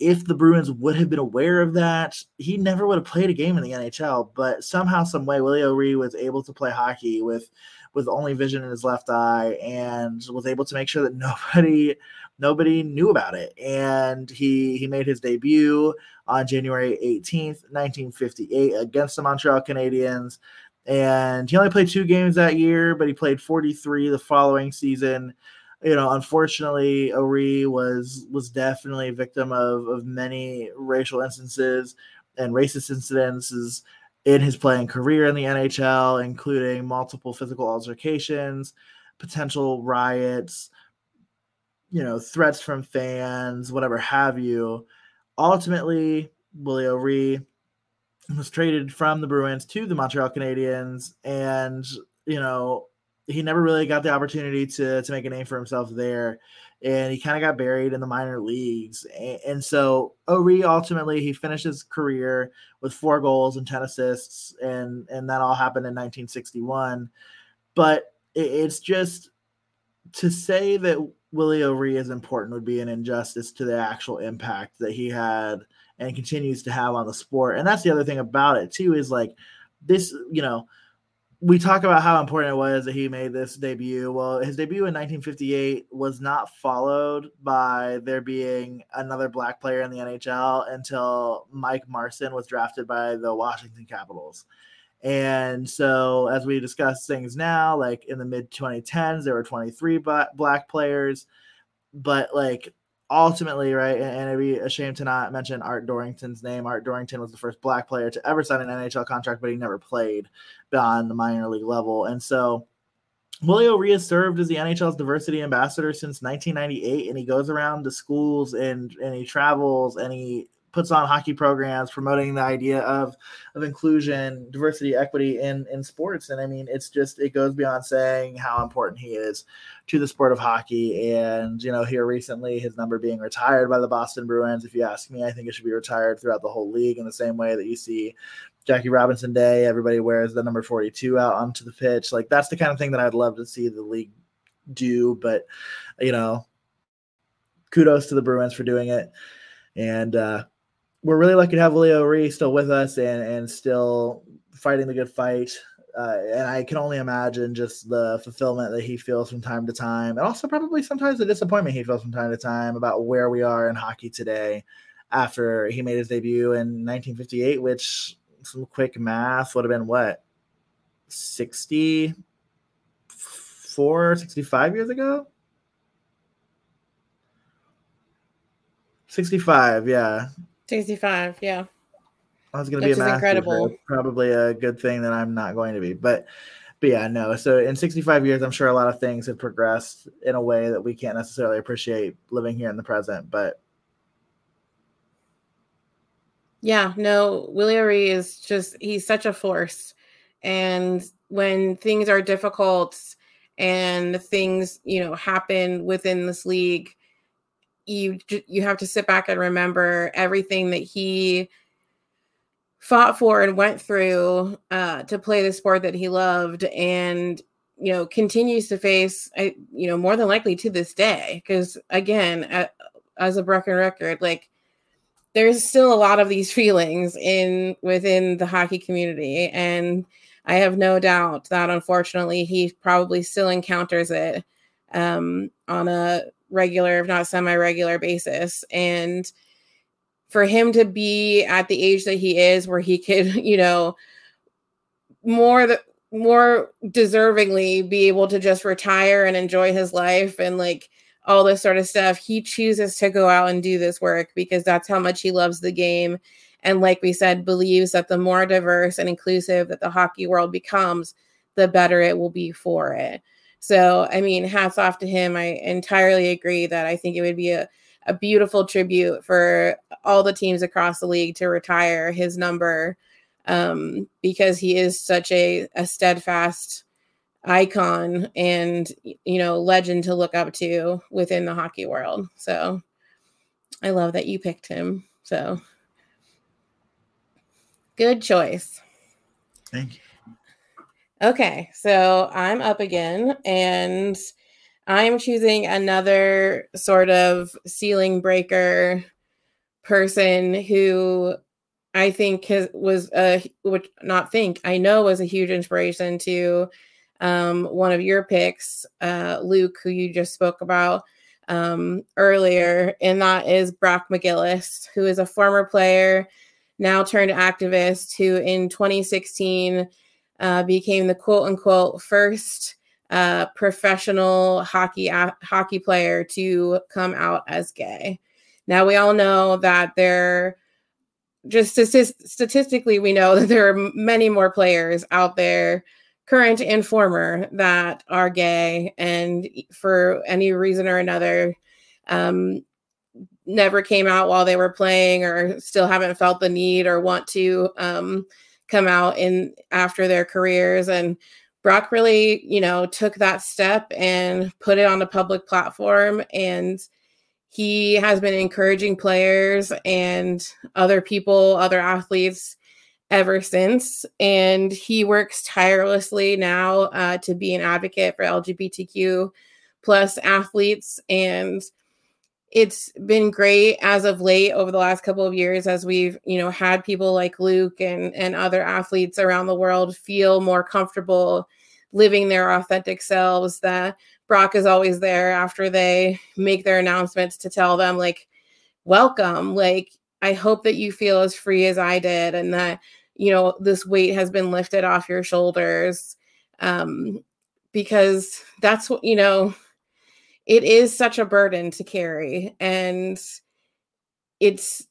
if the Bruins would have been aware of that, he never would have played a game in the NHL. But somehow, some way, Willie O'Ree was able to play hockey with with only vision in his left eye and was able to make sure that nobody nobody knew about it. And he he made his debut on January 18th, 1958 against the Montreal Canadiens. And he only played two games that year, but he played 43 the following season you know, unfortunately, O'Ree was was definitely a victim of of many racial instances and racist incidences in his playing career in the NHL, including multiple physical altercations, potential riots, you know, threats from fans, whatever have you. Ultimately, Willie O'Ree was traded from the Bruins to the Montreal Canadiens, and you know he never really got the opportunity to to make a name for himself there and he kind of got buried in the minor leagues. And, and so O'Ree ultimately he finished his career with four goals and 10 assists, and and that all happened in 1961. But it, it's just to say that Willie O'Ree is important would be an injustice to the actual impact that he had and continues to have on the sport. And that's the other thing about it too is like this, you know, we talk about how important it was that he made this debut. Well, his debut in 1958 was not followed by there being another black player in the NHL until Mike Marson was drafted by the Washington Capitals. And so, as we discuss things now, like in the mid 2010s, there were 23 black players, but like ultimately, right, and, it'd be a shame to not mention Art Dorrington's name. Art Dorrington was the first black player to ever sign an NHL contract, but he never played beyond the minor league level. And so Willie O'Ree has served as the NHL's diversity ambassador since 1998, and he goes around to schools and and he travels and he puts on hockey programs promoting the idea of of inclusion, diversity, equity in in sports. And I mean, it's just it goes beyond saying how important he is to the sport of hockey. And you know, here recently, his number being retired by the Boston Bruins. If you ask me, I think it should be retired throughout the whole league in the same way that you see Jackie Robinson Day. Everybody wears the number 42 out onto the pitch. Like that's the kind of thing that I'd love to see the league do. But you know, kudos to the Bruins for doing it. And uh, we're really lucky to have Willie O'Ree still with us and and still fighting the good fight. Uh, and I can only imagine just the fulfillment that he feels from time to time, and also probably sometimes the disappointment he feels from time to time about where we are in hockey today after he made his debut in 1958, which some quick math would have been what 64 65 years ago? 65 yeah 65, yeah. I was going to be a math incredible. Probably a good thing that I'm not going to be, but but yeah, no. So in 65 years, I'm sure a lot of things have progressed in a way that we can't necessarily appreciate living here in the present. But yeah, no, Willie O'Ree is just he's such a force, and when things are difficult and things you know happen within this league you you have to sit back and remember everything that he fought for and went through uh, to play the sport that he loved and you know continues to face I, you know more than likely to this day. Because again as a broken record like there's still a lot of these feelings in within the hockey community. And i have no doubt that unfortunately he probably still encounters it um, on a regular, if not semi regular basis. And for him to be at the age that he is, where he could, you know, more the more deservingly be able to just retire and enjoy his life and like all this sort of stuff, he chooses to go out and do this work because that's how much he loves the game. And like we said, believes that the more diverse and inclusive that the hockey world becomes, the better it will be for it. So, I mean, hats off to him. I entirely agree that I think it would be a, a beautiful tribute for all the teams across the league to retire his number um, because he is such a, a steadfast icon and you know legend to look up to within the hockey world. So I love that you picked him. So good choice. Thank you. Okay, so I'm up again and I'm choosing another sort of ceiling breaker person who I think has, was a which not think I know was a huge inspiration to um, one of your picks, uh, Luke, who you just spoke about um, earlier, and that is Brock McGillis, who is a former player, now turned activist, who in 2016 uh, became the quote unquote first uh, professional hockey hockey player to come out as gay. Now we all know that there, just st- statistically, we know that there are many more players out there, current and former, that are gay, and for any reason or another, um, never came out while they were playing, or still haven't felt the need or want to. Um, come out in after their careers and Brock really, you know, took that step and put it on a public platform. And he has been encouraging players and other people, other athletes ever since. And he works tirelessly now uh, to be an advocate for LGBTQ plus athletes. And it's been great as of late over the last couple of years as we've you know had people like luke and and other athletes around the world feel more comfortable living their authentic selves that brock is always there after they make their announcements to tell them like welcome like i hope that you feel as free as i did and that you know this weight has been lifted off your shoulders. Um because that's what you know it is such a burden to carry and it's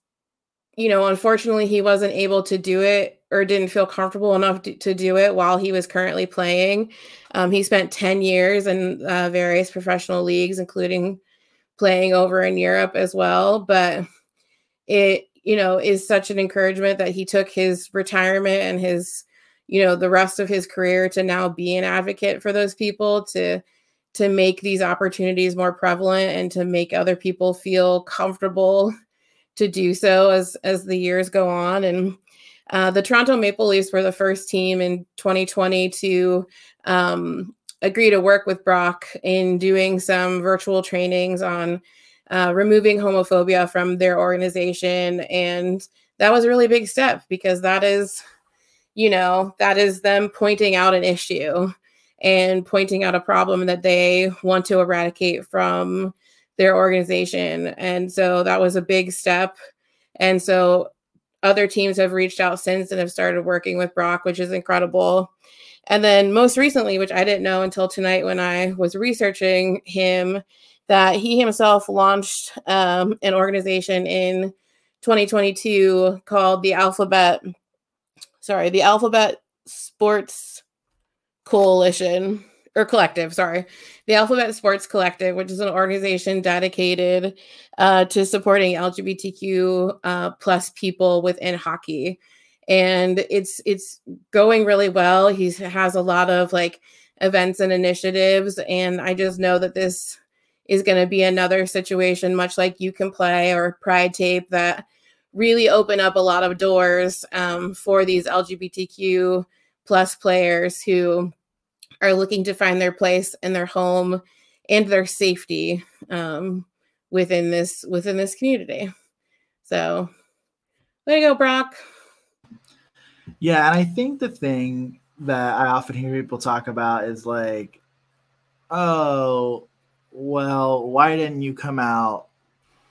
you know unfortunately he wasn't able to do it or didn't feel comfortable enough to, do it while he was currently playing. Um, he spent 10 years in uh, various professional leagues including playing over in europe as well but it you know is such an encouragement that he took his retirement and his you know the rest of his career to now be an advocate for those people to to make these opportunities more prevalent and to make other people feel comfortable to do so as as the years go on and uh, the Toronto Maple Leafs were the first team in 2020 to um, agree to work with Brock in doing some virtual trainings on uh, removing homophobia from their organization. And that was a really big step because that is, you know, that is them pointing out an issue and pointing out a problem that they want to eradicate from their organization. And so that was a big step. And so other teams have reached out since and have started working with Brock, which is incredible. And then most recently, which I didn't know until tonight when I was researching him, that he himself launched um, an organization in 2022 called the Alphabet, sorry, the Alphabet Sports Coalition or collective, sorry, the Alphabet Sports Collective, which is an organization dedicated uh, to supporting LGBTQ uh, plus people within hockey, and it's it's going really well. He has a lot of like events and initiatives, and I just know that this is going to be another situation, much like you can play or Pride Tape, that really open up a lot of doors um, for these LGBTQ plus players who are looking to find their place and their home and their safety um, within this within this community. So there you go, Brock. Yeah, and I think the thing that I often hear people talk about is like, oh, well, why didn't you come out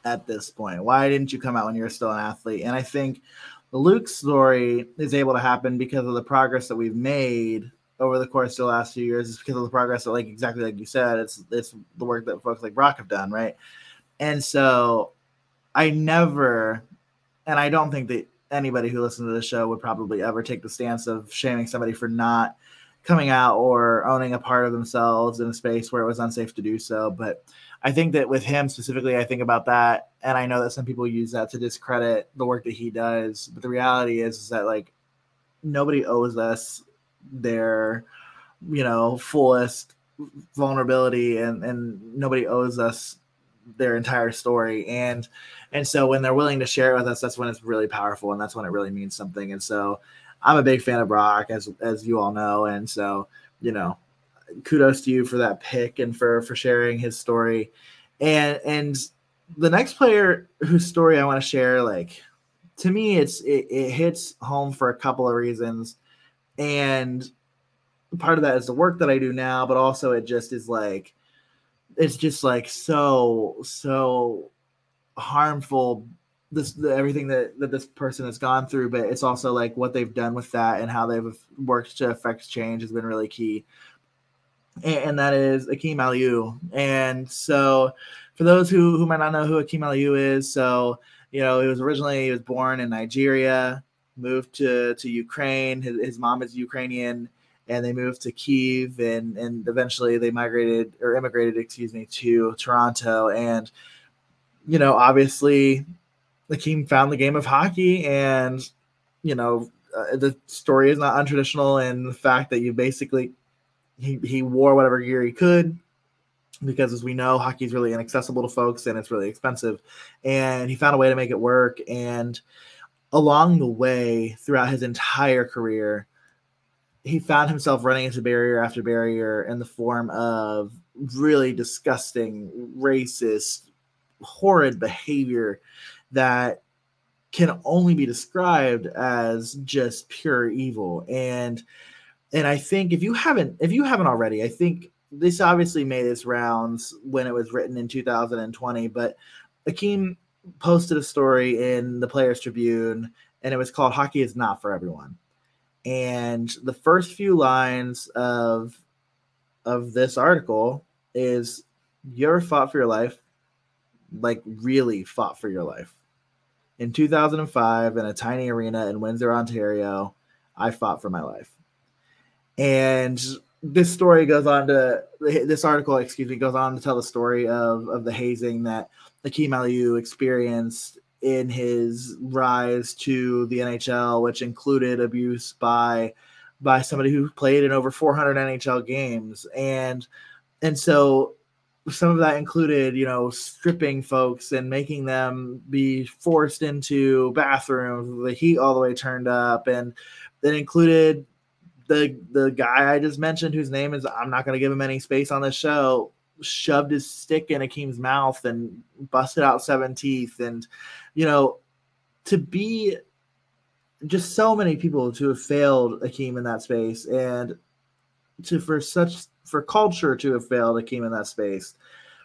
at this point? Why didn't you come out when you were still an athlete? And I think the Luke story is able to happen because of the progress that we've made over the course of the last few years is because of the progress that, like exactly like you said, it's it's the work that folks like Brock have done, right? And so I never, and I don't think that anybody who listens to the show would probably ever take the stance of shaming somebody for not coming out or owning a part of themselves in a space where it was unsafe to do so. But I think that with him specifically, I think about that, and I know that some people use that to discredit the work that he does. But the reality is, is that like nobody owes us their you know fullest vulnerability and and nobody owes us their entire story and and so when they're willing to share it with us that's when it's really powerful and that's when it really means something and so i'm a big fan of brock as as you all know and so you know kudos to you for that pick and for for sharing his story. And and the next player whose story i want to share like to me it's it, it hits home for a couple of reasons. And part of that is the work that I do now, but also it just is like it's just like so so harmful this the, everything that that this person has gone through but it's also like what they've done with that and how they've worked to affect change has been really key and, and that is Akim Aliu and so for those who who might not know who Akim Aliu is so you know he was originally he was born in Nigeria moved to to Ukraine. His, his mom is Ukrainian, and they moved to Kiev, and and eventually they migrated or immigrated, excuse me, to Toronto. And you know, obviously, Akim found the game of hockey, and you know, uh, the story is not untraditional in the fact that you basically he he wore whatever gear he could because as we know hockey is really inaccessible to folks and it's really expensive. And he found a way to make it work. And along the way throughout his entire career he found himself running into barrier after barrier in the form of really disgusting racist horrid behavior that can only be described as just pure evil. And and i think if you haven't if you haven't already i think this obviously made its rounds when it was written in 2020 but Akim posted a story in the players tribune and it was called hockey is not for everyone. And the first few lines of of this article is you ever fought for your life? Like really fought for your life? In 2005, in a tiny arena in Windsor, Ontario, I fought for my life. And this story goes on to this article, excuse me, goes on to tell the story of, of the hazing that Akim Aliu experienced in his rise to the NHL, which included abuse by by somebody who played in over 400 NHL games, and and so some of that included, you know, stripping folks and making them be forced into bathrooms with the heat all the way turned up, and it included the the guy I just mentioned, whose name is I'm not going to give him any space on the show, shoved his stick in Akim's mouth and busted out seven teeth, and you know, to be just so many people to have failed Akim in that space, and to for such for culture to have failed Akim in that space.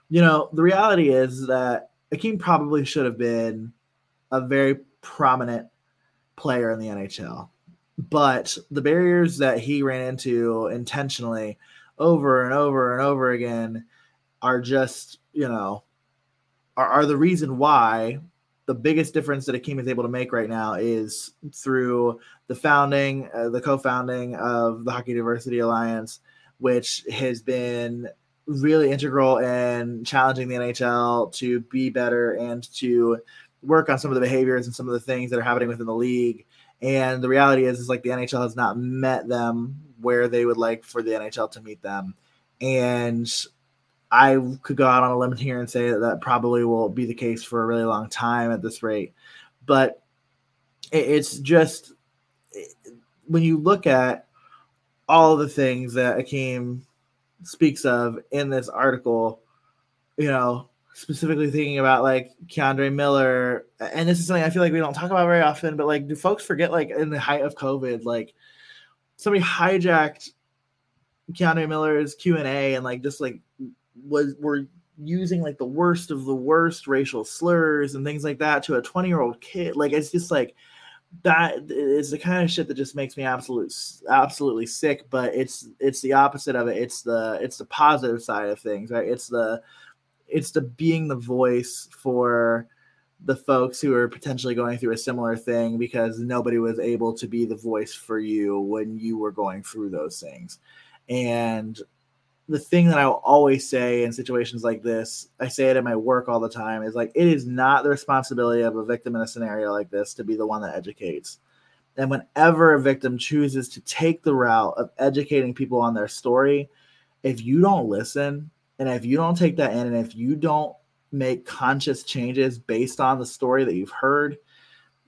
You know, the reality is that Akim probably should have been a very prominent player in the NHL. But the barriers that he ran into intentionally over and over and over again are just, you know, are, are the reason why the biggest difference that Akim is able to make right now is through the founding, uh, the co-founding of the Hockey Diversity Alliance, which has been really integral in challenging the NHL to be better and to work on some of the behaviors and some of the things that are happening within the league. And the reality is, is like the NHL has not met them where they would like for the NHL to meet them. And I could go out on a limb here and say that that probably will be the case for a really long time at this rate. But it's just when you look at all the things that Akim speaks of in this article, you know, specifically thinking about like K'Andre Miller, and this is something I feel like we don't talk about very often, but like, do folks forget like in the height of COVID, like somebody hijacked K'Andre Miller's Q and A and like just like was were using like the worst of the worst racial slurs and things like that to a 20 year old kid. Like it's just like that is the kind of shit that just makes me absolute absolutely sick but it's it's the opposite of it it's the it's the positive side of things right it's the it's the being the voice for the folks who are potentially going through a similar thing because nobody was able to be the voice for you when you were going through those things and the thing that I will always say in situations like this, I say it at my work all the time, is like it is not the responsibility of a victim in a scenario like this to be the one that educates. And whenever a victim chooses to take the route of educating people on their story, if you don't listen and if you don't take that in and if you don't make conscious changes based on the story that you've heard,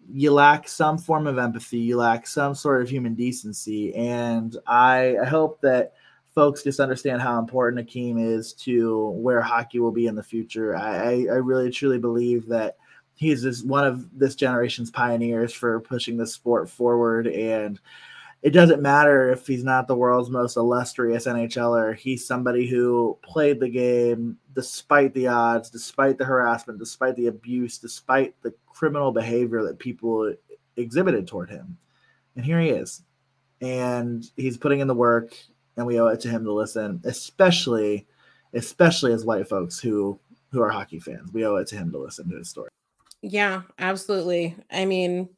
you lack some form of empathy, you lack some sort of human decency. And I, I hope that folks just understand how important Akim is to where hockey will be in the future. I, I really truly believe that he's just one of this generation's pioneers for pushing the sport forward. And it doesn't matter if he's not the world's most illustrious NHLer. He's somebody who played the game despite the odds, despite the harassment, despite the abuse, despite the criminal behavior that people exhibited toward him. And here he is. And he's putting in the work and we owe it to him to listen, especially especially as white folks who who are hockey fans. We owe it to him to listen to his story. Yeah, absolutely. I mean,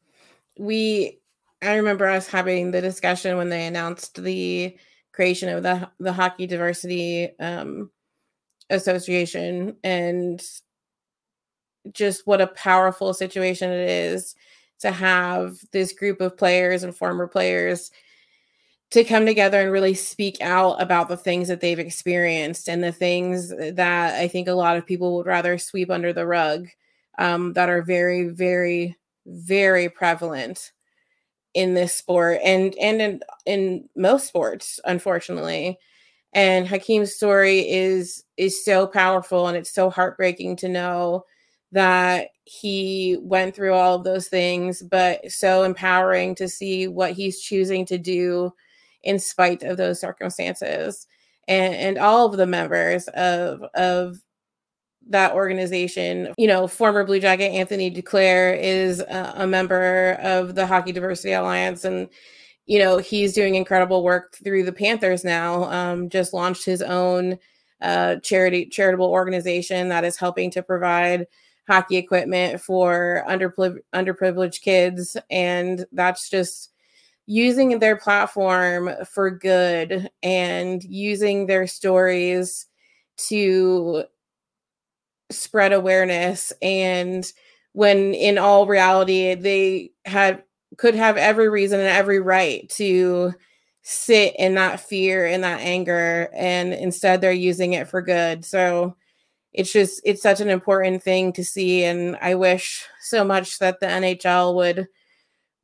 we I remember us having the discussion when they announced the creation of the the hockey diversity um, association and just what a powerful situation it is to have this group of players and former players to come together and really speak out about the things that they've experienced and the things that I think a lot of people would rather sweep under the rug um, that are very, very, very prevalent in this sport and and in, in most sports, unfortunately. And Akim's story is is so powerful and it's so heartbreaking to know that he went through all of those things, but so empowering to see what he's choosing to do in spite of those circumstances. And, and all of the members of of that organization, you know, former Blue Jacket Anthony Duclair is a, a member of the Hockey Diversity Alliance, and you know he's doing incredible work through the Panthers now. Um, just launched his own uh, charity charitable organization that is helping to provide hockey equipment for under underprivileged kids, and that's just using their platform for good and using their stories to spread awareness and when in all reality they had could have every reason and every right to sit in that fear and that anger and instead they're using it for good so it's just it's such an important thing to see and i wish so much that the nhl would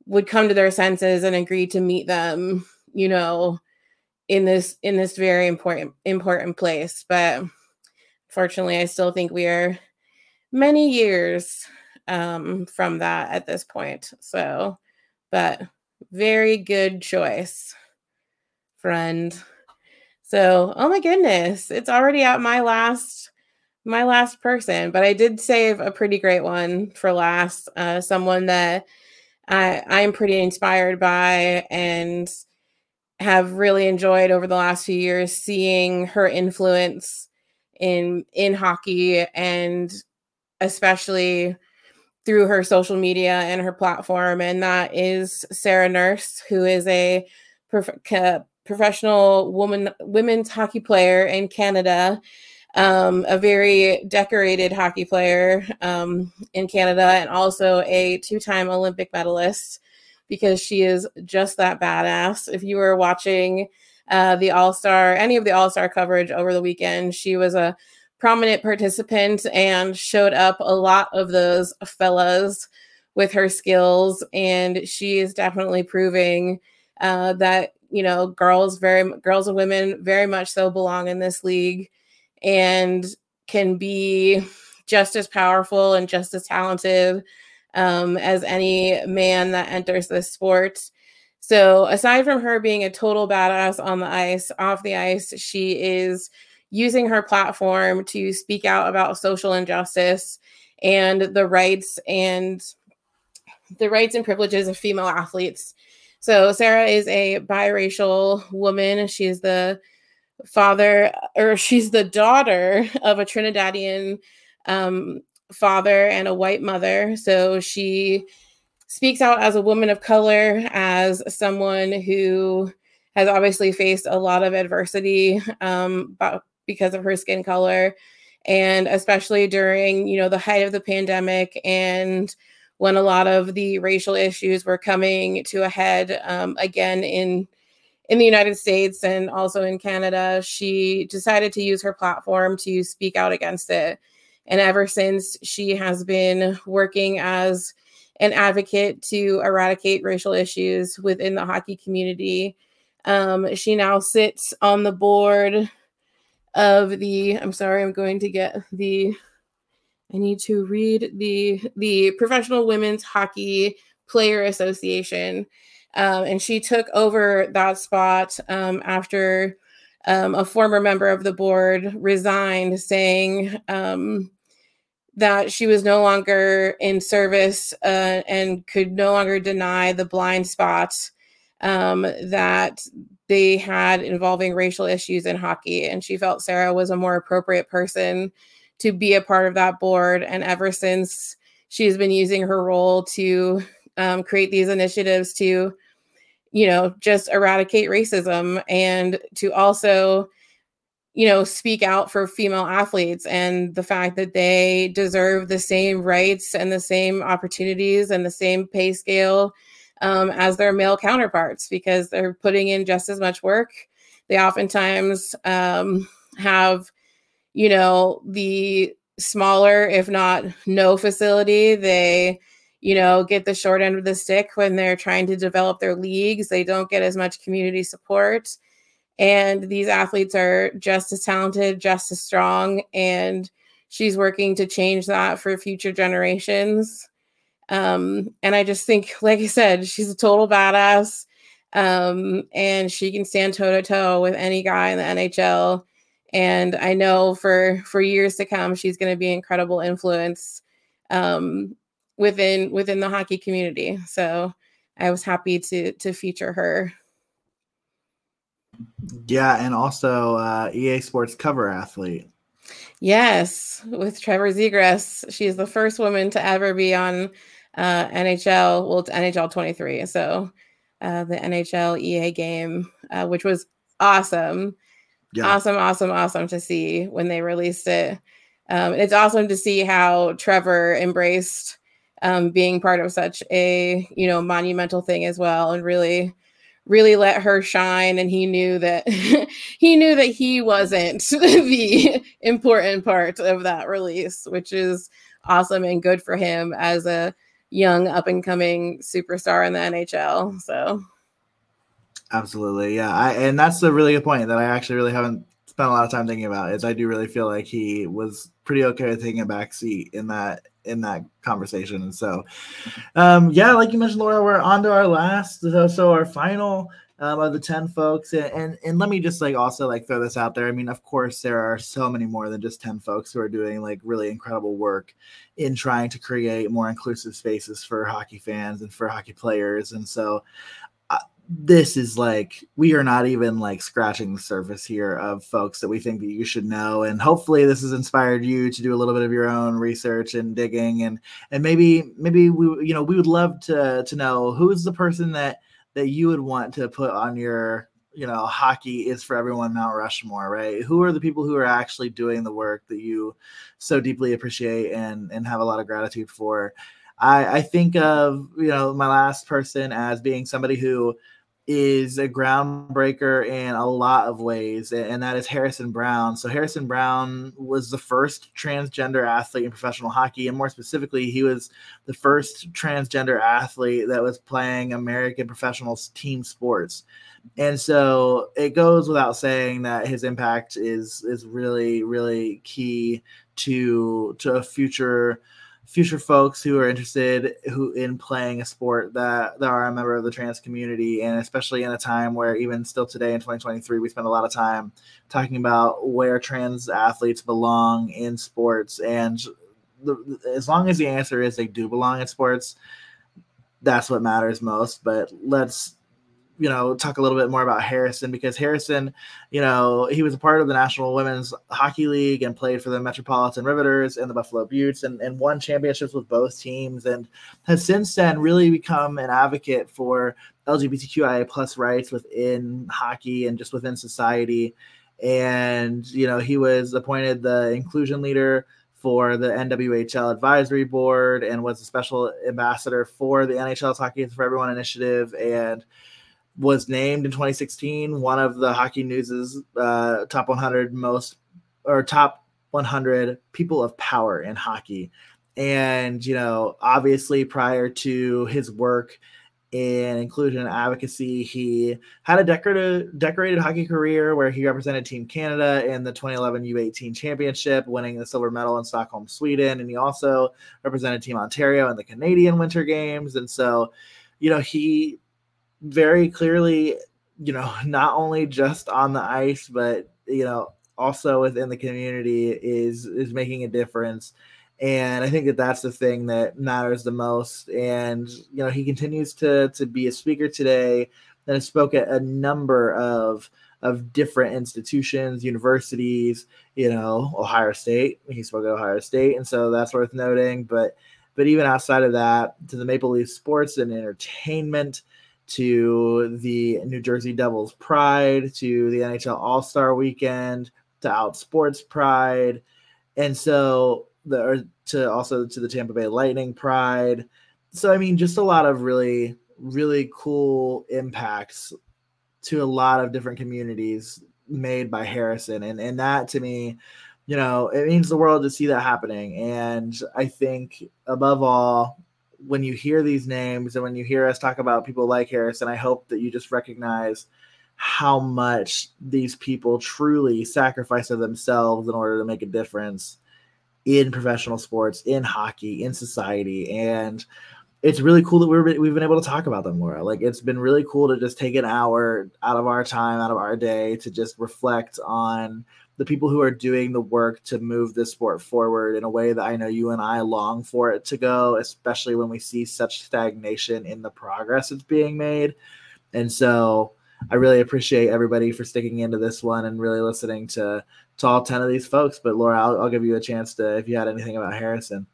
would come to their senses and agree to meet them, you know, in this in this very important important place. But fortunately, I still think we are many years um, from that at this point. So, but very good choice, friend. So, oh my goodness, it's already at my last my last person, but I did save a pretty great one for last. Uh, someone that I, I'm pretty inspired by and have really enjoyed over the last few years seeing her influence in in hockey and especially through her social media and her platform and that is Sarah Nurse who is a prof- professional woman women's hockey player in Canada um, a very decorated hockey player um, in Canada and also a two time Olympic medalist because she is just that badass. If you were watching uh, the All Star, any of the All Star coverage over the weekend, she was a prominent participant and showed up a lot of those fellas with her skills. And she is definitely proving uh, that, you know, girls, very girls and women very much so belong in this league and can be just as powerful and just as talented um, as any man that enters this sport. So, aside from her being a total badass on the ice, off the ice, she is using her platform to speak out about social injustice and the rights and the rights and privileges of female athletes. So, Sarah is a biracial woman. She's the father, or she's the daughter of a Trinidadian um, father and a white mother. So she speaks out as a woman of color, as someone who has obviously faced a lot of adversity um, because of her skin color, and especially during you know the height of the pandemic and when a lot of the racial issues were coming to a head um, again in in the United States and also in Canada, she decided to use her platform to speak out against it. And ever since, she has been working as an advocate to eradicate racial issues within the hockey community. Um, she now sits on the board of the, I'm sorry, I'm going to get the, I need to read the, the Professional Women's Hockey Player Association. Um, and she took over that spot um, after um, a former member of the board resigned, saying um, that she was no longer in service uh, and could no longer deny the blind spots um, that they had involving racial issues in hockey. And she felt Sarah was a more appropriate person to be a part of that board. And ever since she's been using her role to um, create these initiatives to you know, just eradicate racism and to also, you know, speak out for female athletes and the fact that they deserve the same rights and the same opportunities and the same pay scale um, as their male counterparts because they're putting in just as much work. They oftentimes um, have, you know, the smaller, if not no facility. They, you know, get the short end of the stick when they're trying to develop their leagues. They don't get as much community support. And these athletes are just as talented, just as strong. And she's working to change that for future generations. Um, and I just think, like I said, she's a total badass. Um, and she can stand toe to toe with any guy in the NHL and I know for for years to come she's going to be an incredible influence um, within within the hockey community. So I was happy to to feature her. Yeah, and also uh, EA Sports cover athlete. Yes, with Trevor Zegras, She is the first woman to ever be on uh, NHL. Well, it's NHL 23. So uh, the NHL EA game, uh, which was awesome yeah. awesome, awesome, awesome to see when they released it. Um, it's awesome to see how Trevor embraced um, being part of such a you know monumental thing as well, and really, really let her shine. And he knew that he knew that he wasn't the important part of that release, which is awesome and good for him as a young up and coming superstar in the NHL. So Absolutely, yeah. I, and that's a really good point that I actually really haven't spent a lot of time thinking about. Is I do really feel like he was pretty okay with taking a back seat in that in that conversation. And so, um, yeah, like you mentioned, Laura, we're on to our last, so, so our final um, of the 10 folks. And, and, and let me just like also like throw this out there. I mean, of course, there are so many more than just 10 folks who are doing like really incredible work in trying to create more inclusive spaces for hockey fans and for hockey players. And so this is like we are not even like scratching the surface here of folks that we think that you should know and hopefully this has inspired you to do a little bit of your own research and digging and and maybe maybe we you know we would love to to know who's the person that that you would want to put on your you know hockey is for everyone mount rushmore right? Who are the people who are actually doing the work that you so deeply appreciate and and have a lot of gratitude for? I i think of you know my last person as being somebody who is a groundbreaker in a lot of ways, and that is Harrison Browne. So, Harrison Browne was the first transgender athlete in professional hockey, and more specifically, he was the first transgender athlete that was playing American professional team sports. And so, it goes without saying that his impact is is really, really key to to a future future folks who are interested who in playing a sport that, that are a member of the trans community and especially in a time where even still today in 2023 we spend a lot of time talking about where trans athletes belong in sports and the, as long as the answer is they do belong in sports that's what matters most. But let's you know, talk a little bit more about Harrison because Harrison, you know, he was a part of the National Women's Hockey League and played for the Metropolitan Riveters and the Buffalo Beauts and, and won championships with both teams and has since then really become an advocate for LGBTQIA plus rights within hockey and just within society. And, you know, he was appointed the inclusion leader for the NWHL advisory board and was a special ambassador for the NHL's Hockey for Everyone initiative and was named in 2016 one of the Hockey News's uh, top 100 most or top 100 people of power in hockey. And you know, obviously, prior to his work in inclusion and advocacy, he had a decorated decorated hockey career where he represented Team Canada in the 2011 U18 Championship, winning the silver medal in Stockholm, Sweden, and he also represented Team Ontario in the Canadian Winter Games. And so, you know, he very clearly, you know, not only just on the ice, but you know, also within the community is is making a difference. And I think that that's the thing that matters the most. And you know, he continues to to be a speaker today and spoke at a number of of different institutions, universities, you know, Ohio State. He spoke at Ohio State, and so that's worth noting. But but even outside of that, to the Maple Leaf Sports and Entertainment, to the New Jersey Devils Pride, to the NHL All Star Weekend, to Outsports Pride, and so the to also to the Tampa Bay Lightning Pride. So I mean, just a lot of really really cool impacts to a lot of different communities made by Harrison. And and that to me, you know, it means the world to see that happening. And I think above all, when you hear these names and when you hear us talk about people like Harrison, I hope that you just recognize how much these people truly sacrifice of themselves in order to make a difference in professional sports, in hockey, in society. And it's really cool that we're, we've been able to talk about them, Laura. Like it's been really cool to just take an hour out of our time, out of our day to just reflect on the people who are doing the work to move this sport forward in a way that I know you and I long for it to go, especially when we see such stagnation in the progress that's being made. And so I really appreciate everybody for sticking into this one and really listening to to all 10 of these folks. But Laura, I'll, I'll give you a chance to if you had anything about Harrison.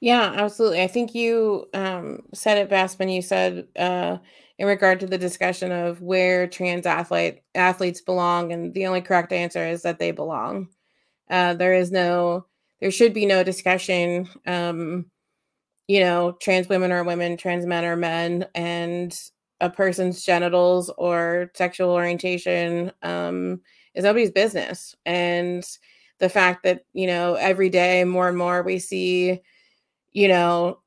Yeah, absolutely. I think you um, said it best when you said uh, in regard to the discussion of where trans athlete athletes belong, and the only correct answer is that they belong. Uh, there is no, there should be no discussion. Um, you know, trans women are women, trans men are men, and a person's genitals or sexual orientation um, is nobody's business. And the fact that you know every day more and more we see you know,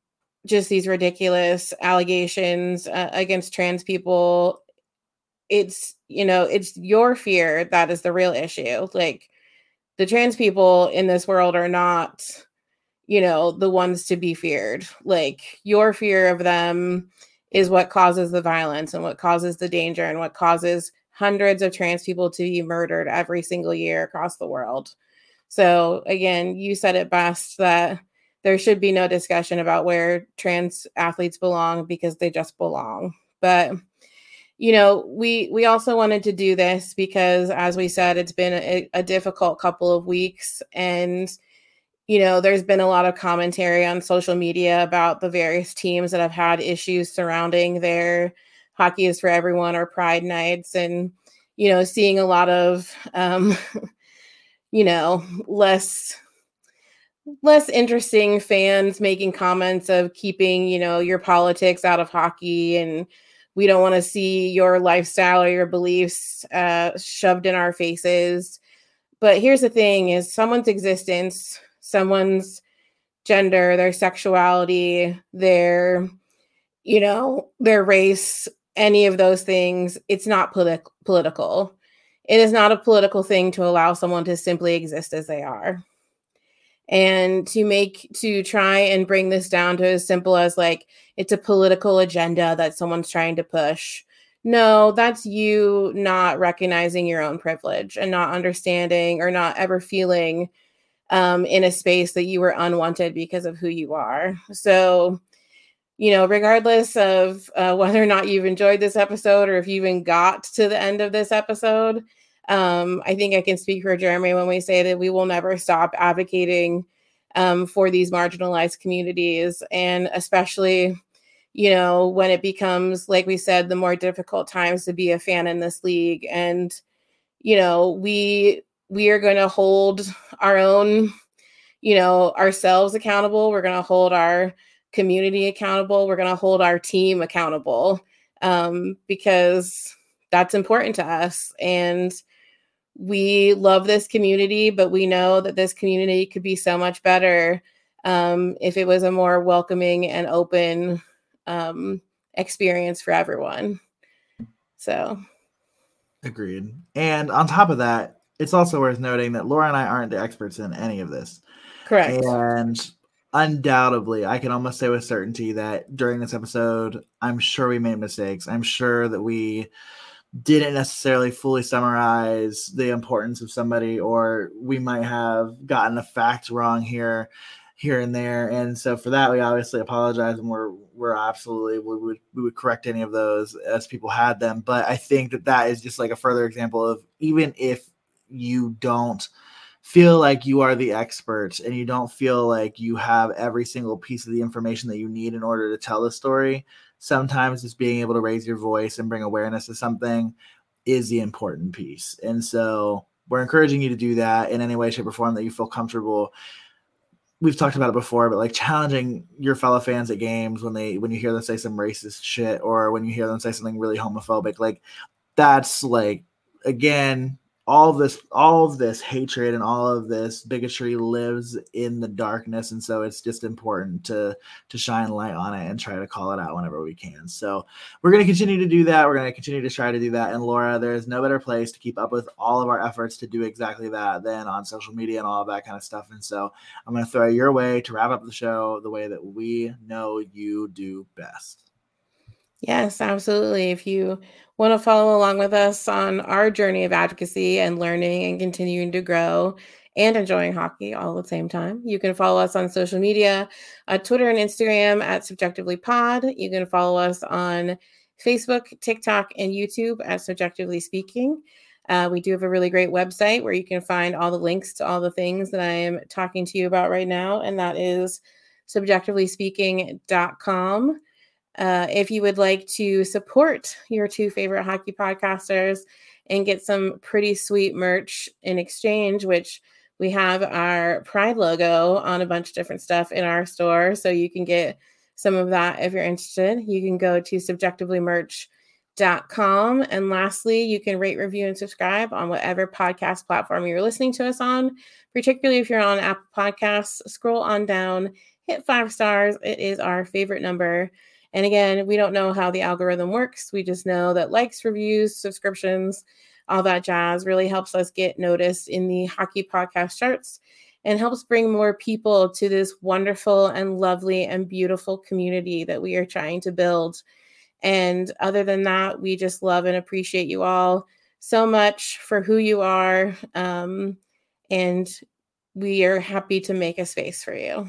just these ridiculous allegations uh, against trans people. It's, you know, it's your fear that is the real issue. Like the trans people in this world are not, you know, the ones to be feared. Like your fear of them is what causes the violence and what causes the danger and what causes hundreds of trans people to be murdered every single year across the world. So again, you said it best that there should be no discussion about where trans athletes belong because they just belong. But you know, we we also wanted to do this because as we said it's been a, a difficult couple of weeks and you know, there's been a lot of commentary on social media about the various teams that have had issues surrounding their hockey is for everyone or pride nights and you know, seeing a lot of um you know, less less interesting fans making comments of keeping, you know, your politics out of hockey and we don't want to see your lifestyle or your beliefs uh, shoved in our faces. But here's the thing is someone's existence, someone's gender, their sexuality, their you know, their race, any of those things, it's not politi- political. It is not a political thing to allow someone to simply exist as they are and to make to try and bring this down to as simple as like it's a political agenda that someone's trying to push. No that's you not recognizing your own privilege and not understanding or not ever feeling um, in a space that you were unwanted because of who you are. So you know regardless of uh, whether or not you've enjoyed this episode or if you even got to the end of this episode um, I think I can speak for Jeremy when we say that we will never stop advocating um, for these marginalized communities, and especially, you know, when it becomes, like we said, the more difficult times to be a fan in this league, and you know, we we are going to hold our own, you know, ourselves accountable. We're going to hold our community accountable. We're going to hold our team accountable um, because that's important to us, and we love this community, but we know that this community could be so much better um, if it was a more welcoming and open um, experience for everyone. So, agreed. And on top of that, it's also worth noting that Laura and I aren't the experts in any of this. Correct. And undoubtedly, I can almost say with certainty that during this episode, I'm sure we made mistakes. I'm sure that we didn't necessarily fully summarize the importance of somebody or we might have gotten a fact wrong here here and there. And so for that we obviously apologize and we're we're absolutely we would we would correct any of those as people had them. But i think that that is just like a further example of even if you don't feel like you are the expert and you don't feel like you have every single piece of the information that you need in order to tell the story sometimes just being able to raise your voice and bring awareness to something is the important piece. And so we're encouraging you to do that in any way, shape, or form that you feel comfortable. we've talked about it before, but like challenging your fellow fans at games when they when you hear them say some racist shit or when you hear them say something really homophobic, like that's like again all of this all of this hatred and all of this bigotry lives in the darkness. And so it's just important to to shine light on it and try to call it out whenever we can. So we're going to continue to do that. We're going to continue to try to do that. And laura there's no better place to keep up with all of our efforts to do exactly that than on social media and all of that kind of stuff. And so i'm going to throw your way to wrap up the show the way that we know you do best Yes, absolutely. If you want to follow along with us on our journey of advocacy and learning and continuing to grow and enjoying hockey all at the same time, you can follow us on social media, uh, Twitter and Instagram at CBJectively Pod. You can follow us on Facebook, TikTok, and YouTube at CBJectively Speaking. Uh, we do have a really great website where you can find all the links to all the things that I am talking to you about right now, and that is cbjectivelyspeaking.com. Uh, if you would like to support your two favorite hockey podcasters and get some pretty sweet merch in exchange, which we have our Pride logo on a bunch of different stuff in our store. So you can get some of that if you're interested. You can go to cbjectivelymerch.com. And lastly, you can rate, review, and subscribe on whatever podcast platform you're listening to us on, particularly if you're on Apple Podcasts. Scroll on down, hit five stars. It is our favorite number and again, we don't know how the algorithm works. We just know that likes, reviews, subscriptions, all that jazz really helps us get noticed in the hockey podcast charts and helps bring more people to this wonderful and lovely and beautiful community that we are trying to build. And other than that, we just love and appreciate you all so much for who you are. Um, and we are happy to make a space for you.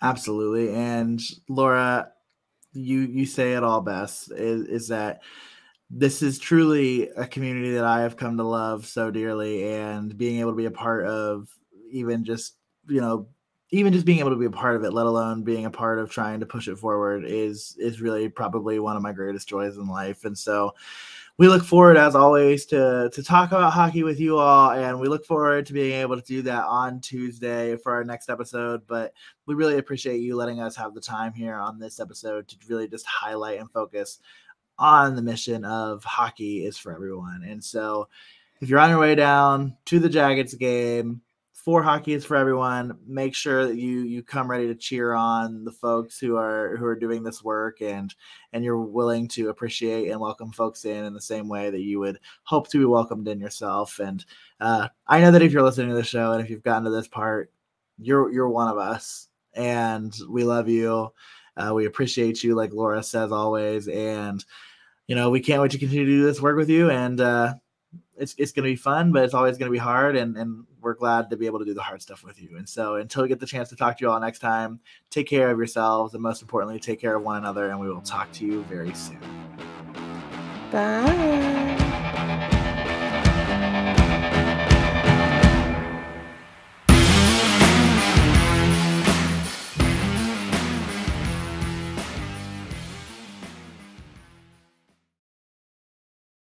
Absolutely. And Laura, you you say it all best is, is that this is truly a community that I have come to love so dearly and being able to be a part of even just, you know, even just being able to be a part of it, let alone being a part of trying to push it forward is is really probably one of my greatest joys in life. And so we look forward, as always, to to talk about hockey with you all, and we look forward to being able to do that on Tuesday for our next episode. But we really appreciate you letting us have the time here on this episode to really just highlight and focus on the mission of hockey is for everyone. And so, if you're on your way down to the Jackets game, for hockey is for everyone. Make sure that you you come ready to cheer on the folks who are who are doing this work and and you're willing to appreciate and welcome folks in in the same way that you would hope to be welcomed in yourself. And uh, I know that if you're listening to the show and if you've gotten to this part, you're you're one of us, and we love you. Uh, we appreciate you, like Laura says always, and you know we can't wait to continue to do this work with you and. uh it's it's going to be fun, but it's always going to be hard. And and we're glad to be able to do the hard stuff with you. And so until we get the chance to talk to you all next time, take care of yourselves, and most importantly, take care of one another. And we will talk to you very soon. Bye.